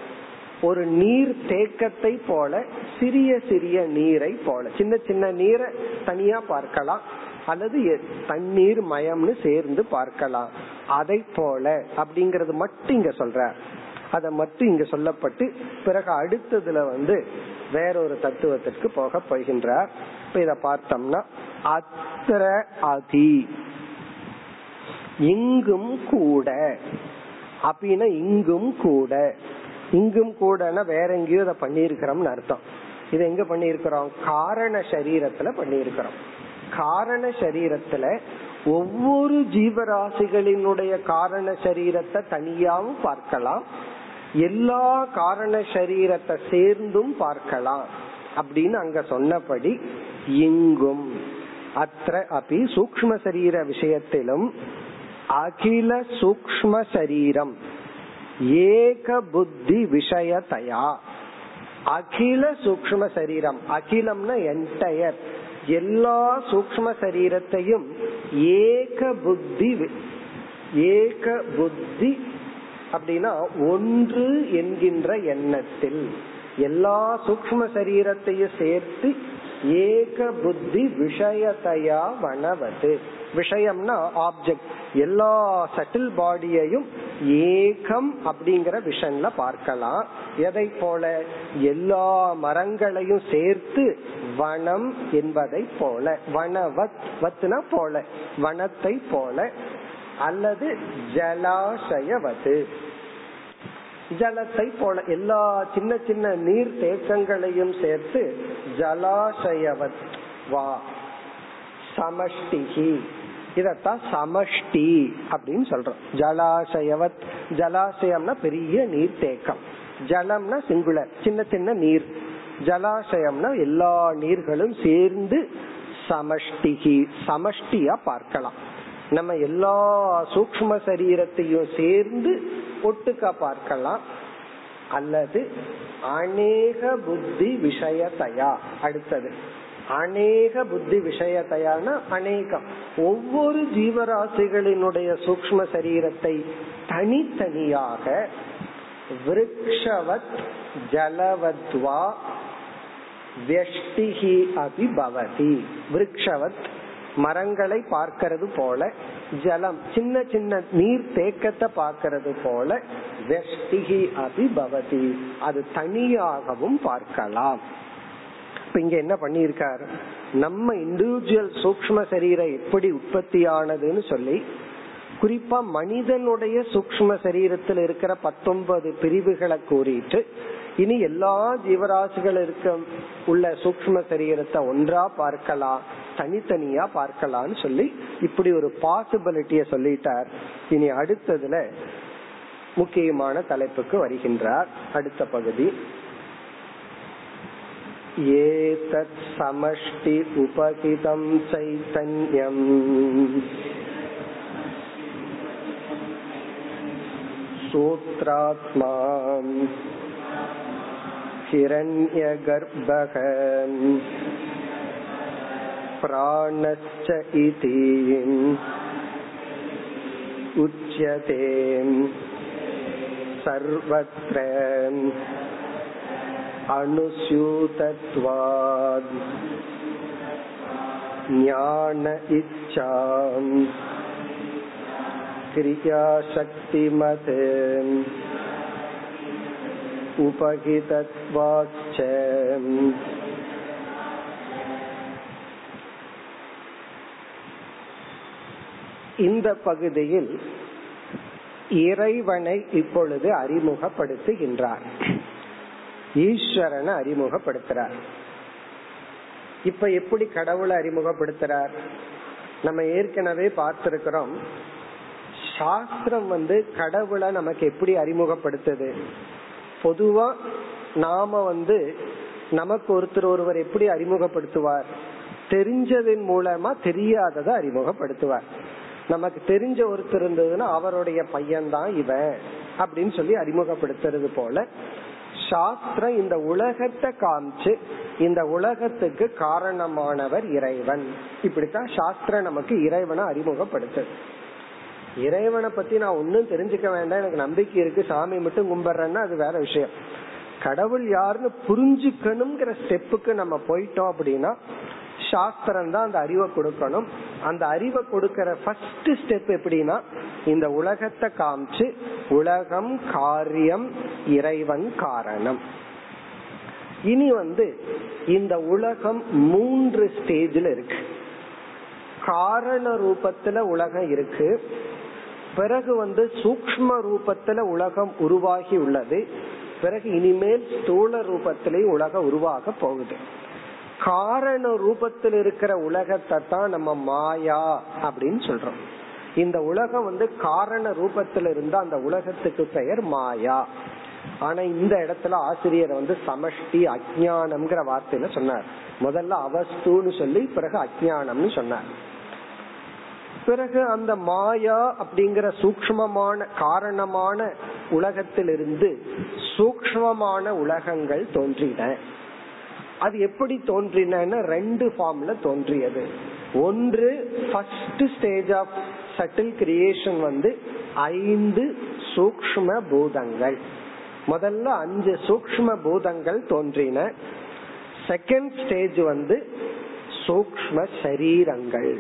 ஒரு நீர் தேக்கத்தை போல சிறிய சிறிய நீரை போல சின்ன சின்ன நீரை தனியா பார்க்கலாம் அல்லது தண்ணீர் மயம்னு சேர்ந்து பார்க்கலாம். அதை போல அப்படிங்கறது மட்டும் இங்க சொல்ற அதை மட்டும் இங்க சொல்லப்பட்டு பிறகு அடுத்ததுல வந்து வேறொரு தத்துவத்திற்கு போக போகின்றார். இப்ப இத பார்த்தோம்னா அத்திர அதி. இங்கும் கூட. அப்படின்னா இங்கும் கூட. இங்கும் கூடனா வேற எங்கேயோ இதை பண்ணிருக்கிறோம்னு அர்த்தம். இது எங்க பண்ணிருக்கிறோம் காரண சரீரத்துல பண்ணிருக்கிறோம் காரண சரீரத்துல ஒவ்வொரு ஜீவராசிகளினுடைய காரண சரீரத்தை தனியாவும் பார்க்கலாம். எல்லா காரண சரீரத்தை சேர்ந்தும் பார்க்கலாம் அப்படின்னு அங்க சொன்னபடி இங்கும் அத்த அபி சூக்ம சரீர விஷயத்திலும் அகில சூக்ம சரீரம் ஏக புத்தி விஷயத்தையா? அகில சூக்ம சரீரம் அகிலம்னா என்டையர் எல்லா சூக்ம சரீரத்தையும் ஏக புத்தி ஏக புத்தி அப்படின்னா ஒன்று என்கின்ற எண்ணத்தில் எல்லா சூக்ம சரீரத்தையும் சேர்த்து ஏக புத்தி விஷயத்தையா வனவது விஷயம்னா ஆப்ஜெக்ட் எல்லா சட்டில் பாடியையும் ஏகம் அப்படிங்கிற விஷன்ல பார்க்கலாம். எதை போல? எல்லா மரங்களையும் சேர்த்து வனம் என்பதை போல. வனவத் வத்னா போல. வனத்தை போல. அல்லது ஜலாசயவது. ஜலத்தை போல எல்லா சின்ன சின்ன நீர் தேக்கங்களையும் சேர்த்து ஜலாசயவத். வா. சமஷ்டிகி இதத்தான் சமஷ்டி அப்படின்னு சொல்றோம். ஜலாசயவத். ஜலாசயம்னா பெரிய நீர் தேக்கம். ஜலம்னா சிங்குலர் சின்ன சின்ன நீர். ஜலாசயம்னா எல்லா நீர்களும் சேர்ந்து சமஷ்டிகி சமஷ்டியா பார்க்கலாம். நம்ம எல்லா சூக்ம சரீரத்தையும் சேர்ந்து ஒட்டுக்கா பார்க்கலாம். அல்லது அநேக புத்தி விஷயத்தையா? அடுத்தது அநேக புத்தி விஷயத்தையான அநேகம். ஒவ்வொரு ஜீவராசிகளினுடைய சூக்ம சரீரத்தை தனித்தனியாக விருக்ஷவத் ஜலவத்வா வெஷ்டிகி அபி பவதி விருக்ஷவத் மரங்களை பார்க்கிறது போல ஜலம் சின்ன சின்ன நீர் தேக்கத்தை பார்க்கிறது போல வெஷ்டிகி அபிபவதி. அது தனியாகவும் பார்க்கலாம். இப்ப இங்க என்ன பண்ணிருக்காரு நம்ம இண்டிவிஜுவல் சூக்ம சரீரம் எப்படி உற்பத்தி ஆனதுன்னு சொல்லி குறிப்பா மனிதனுடைய சூக்ம சரீரத்தில் இருக்கிற பத்தொன்பது பிரிவுகளை கூறிட்டு இனி எல்லா ஜீவராசிகள் இருக்க உள்ள சூக்ம சரீரத்தை ஒன்றா பார்க்கலாம் தனித்தனியா பார்க்கலாம்னு சொல்லி இப்படி ஒரு பாசிபிலிட்டிய சொல்லிட்டார். இனி அடுத்ததுல முக்கியமான தலைப்புக்கு வருகின்றார். அடுத்த பகுதி. ஏதத் சமஷ்டி உபகிதம் சைத்தன்யம் சூத்ராத்மா हिरण्यगर्भः प्राणश्च इति उच्यते सर्वत्र अनुस्यूतत्वात् ज्ञान इच्छाम् क्रियाशक्तिमत् उपहितत्वाच्च இந்த பகுதியில் இறைவனை இப்பொழுது அறிமுகப்படுத்துகின்றார் ஈஸ்வரனை அறிமுகப்படுத்துறார் இப்ப எப்படி கடவுளை அறிமுகப்படுத்துறார் நம்ம ஏற்கனவே பார்த்திருக்கிறோம் சாஸ்திரம் வந்து கடவுளை நமக்கு எப்படி அறிமுகப்படுத்துது பொதுவா நாம வந்து நமக்கு ஒருத்தர் ஒருவர் எப்படி அறிமுகப்படுத்துவார்? தெரிஞ்சதின் மூலமா தெரியாததை அறிமுகப்படுத்துவார். நமக்கு தெரிஞ்ச ஒருத்தர் இருந்ததுன்னா அவருடைய பையன்தான் இவன் அப்படின்னு சொல்லி அறிமுகப்படுத்துறது போல சாஸ்திரம் இந்த உலகத்தை காமிச்சு இந்த உலகத்துக்கு காரணமானவர் இறைவன். இப்படித்தான் சாஸ்திரம் நமக்கு இறைவனை அறிமுகப்படுத்துது. இறைவனை பத்தி நான் ஒன்னும் தெரிஞ்சுக்க வேண்டாம். எனக்கு நம்பிக்கை இருக்கு. சாமி மட்டும் கும்பிடுறேன்னா அது வேற விஷயம். கடவுள் யாருன்னு புரிஞ்சுக்கணுங்கிற ஸ்டெப்புக்கு நம்ம போயிட்டோம் அப்படின்னா சாஸ்திரம் தான் அந்த அறிவை கொடுக்கணும். அந்த அறிவை கொடுக்கற ஃபர்ஸ்ட் ஸ்டெப் எப்படின்னா இந்த உலகத்தை காமிச்சு உலகம் காரியம் இறைவன் காரணம். இனி வந்து இந்த உலகம் மூன்று ஸ்டேஜ்ல இருக்கு. காரண ரூபத்துல உலகம் இருக்கு. பிறகு வந்து சூக்ம ரூபத்துல உலகம் உருவாகி உள்ளது. பிறகு இனிமேல் ஸ்தூல ரூபத்திலே உலகம் உருவாக போகுது. காரண ரூபத்தில் இருக்கிற உலகத்தை தான் நம்ம மாயா அப்படின்னு சொல்றோம். இந்த உலகம் வந்து காரண ரூபத்தில் இருந்தா அந்த உலகத்துக்கு பெயர் மாயா. ஆனா இந்த இடத்துல ஆசிரியர் வந்து சமஷ்டி அஜானம்ங்கிற வார்த்தையில சொன்னார். முதல்ல அவஸ்துன்னு சொல்லி பிறகு அஜானம்னு சொன்னார். பிறகு அந்த மாயா அப்படிங்கிற சூக்மமான காரணமான உலகத்திலிருந்து சூக்மமான உலகங்கள் தோன்றின. அது எப்படி தோன்றின ரெண்டு ஃபார்ம்ல தோன்றியது. ஒன்று first stage of subtle creation வந்து ஐந்து சூக்ம பூதங்கள். முதல்ல அஞ்சு சூக்ம பூதங்கள் தோன்றின. செகண்ட் ஸ்டேஜ் வந்து சூக்ம சரீரங்கள்.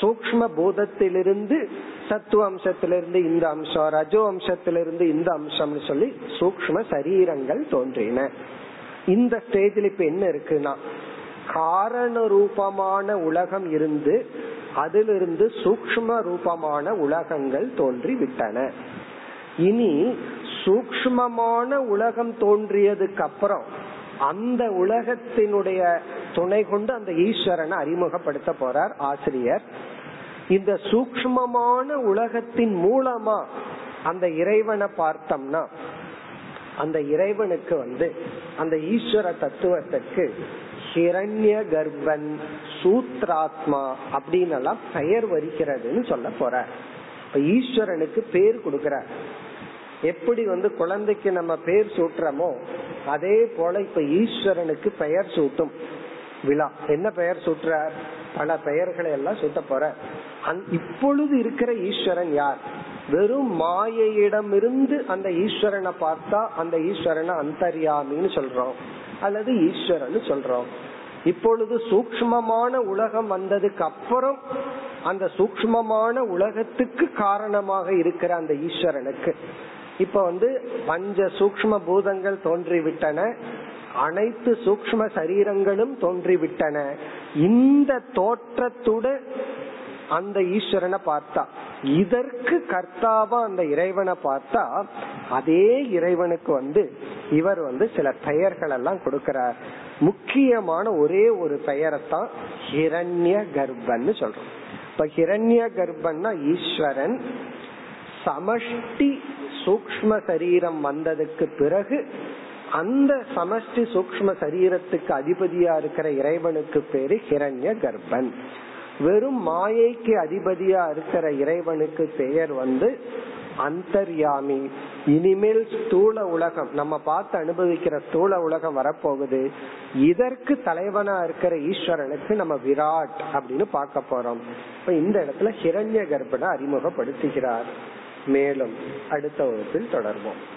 சூக்ம பூதத்திலிருந்து சத்துவ அம்சத்திலிருந்து இந்த அம்சம் ரஜோ அம்சத்திலிருந்து இந்த அம்சம்னு சொல்லி சூக்ம சரீரங்கள் தோன்றின. இந்த ஸ்டேஜில் இப்ப என்ன இருக்குன்னா காரண ரூபமான உலகம் இருந்து அதிலிருந்து சூக்ம ரூபமான உலகங்கள் தோன்றி விட்டன இனி சூக்மமான உலகம் தோன்றியதுக்கு அப்புறம் அந்த உலகத்தினுடைய துணை கொண்டு அந்த ஈஸ்வரனை அறிமுகப்படுத்த போறார் ஆசிரியர். இந்த சூக்மமான உலகத்தின் மூலமா அந்த இறைவனை பார்த்தோம்னா அந்த இறைவனுக்கு வந்து அந்த ஈஸ்வர தத்துவத்திற்கு ஹிரண்ய கர்ப்பன் சூத்ராத்மா அப்படின்னு எல்லாம் பெயர் வருகிறதுன்னு சொல்ல போற இப்ப ஈஸ்வரனுக்கு பேர் கொடுக்கிற எப்படி வந்து குழந்தைக்கு நம்ம பேர் சூட்டுறோமோ அதே போல இப்ப ஈஸ்வரனுக்கு பெயர் சூட்டும். விழா. என்ன பெயர் சூட்டுறார் பல பெயர்களை எல்லாம் சுத்த போற. இப்பொழுது இருக்கிற ஈஸ்வரன் யார்? வெறும் மாயையிடம் இருந்து அந்த ஈஸ்வரனை பார்த்தா அந்த ஈஸ்வரனை அந்தரியாமின்னு சொல்றோம். அல்லது ஈஸ்வரன் சொல்றோம். இப்பொழுது சூக்மமான உலகம் வந்ததுக்கு அப்புறம் அந்த சூக்மமான உலகத்துக்கு காரணமாக இருக்கிற அந்த ஈஸ்வரனுக்கு. இப்ப வந்து பஞ்ச சூக்ம பூதங்கள் தோன்றிவிட்டன. அனைத்து சூக்ம சரீரங்களும் தோன்றிவிட்டன. இந்த தோற்றத்துடன் அந்த ஈஸ்வரனை பார்த்தா. இதற்கு கர்த்தாவா அந்த இறைவனை பார்த்தா அதே இறைவனுக்கு வந்து இவர் வந்து சில பெயர்கள் எல்லாம் கொடுக்கிறார். முக்கியமான ஒரே ஒரு பெயரைத்தான் ஹிரண்ய கர்ப்பன்னு சொல்றோம். இப்ப ஹிரண்ய கர்ப்பன்னா ஈஸ்வரன். சமஷ்டி சூக்ம சரீரம் வந்ததுக்கு பிறகு அந்த சமஷ்டி சூக்ம சரீரத்துக்கு அதிபதியா இருக்கிற இறைவனுக்கு பேரு ஹிரண்ய கர்ப்பன். வெறும் மாயைக்கு அதிபதியா இருக்கிற இறைவனுக்கு பெயர் வந்து அந்தர்யாமி. இனிமேல் ஸ்தூல உலகம் நம்ம பார்த்து அனுபவிக்கிற ஸ்தூல உலகம் வரப்போகுது. இதற்கு தலைவனா இருக்கிற ஈஸ்வரனுக்கு நம்ம விராட் அப்படின்னு பார்க்க போறோம். இப்ப இந்த இடத்துல ஹிரண்ய கர்ப்பனை அறிமுகப்படுத்துகிறார். மேலும் அடுத்த வகுப்பில் தொடர்வோம்.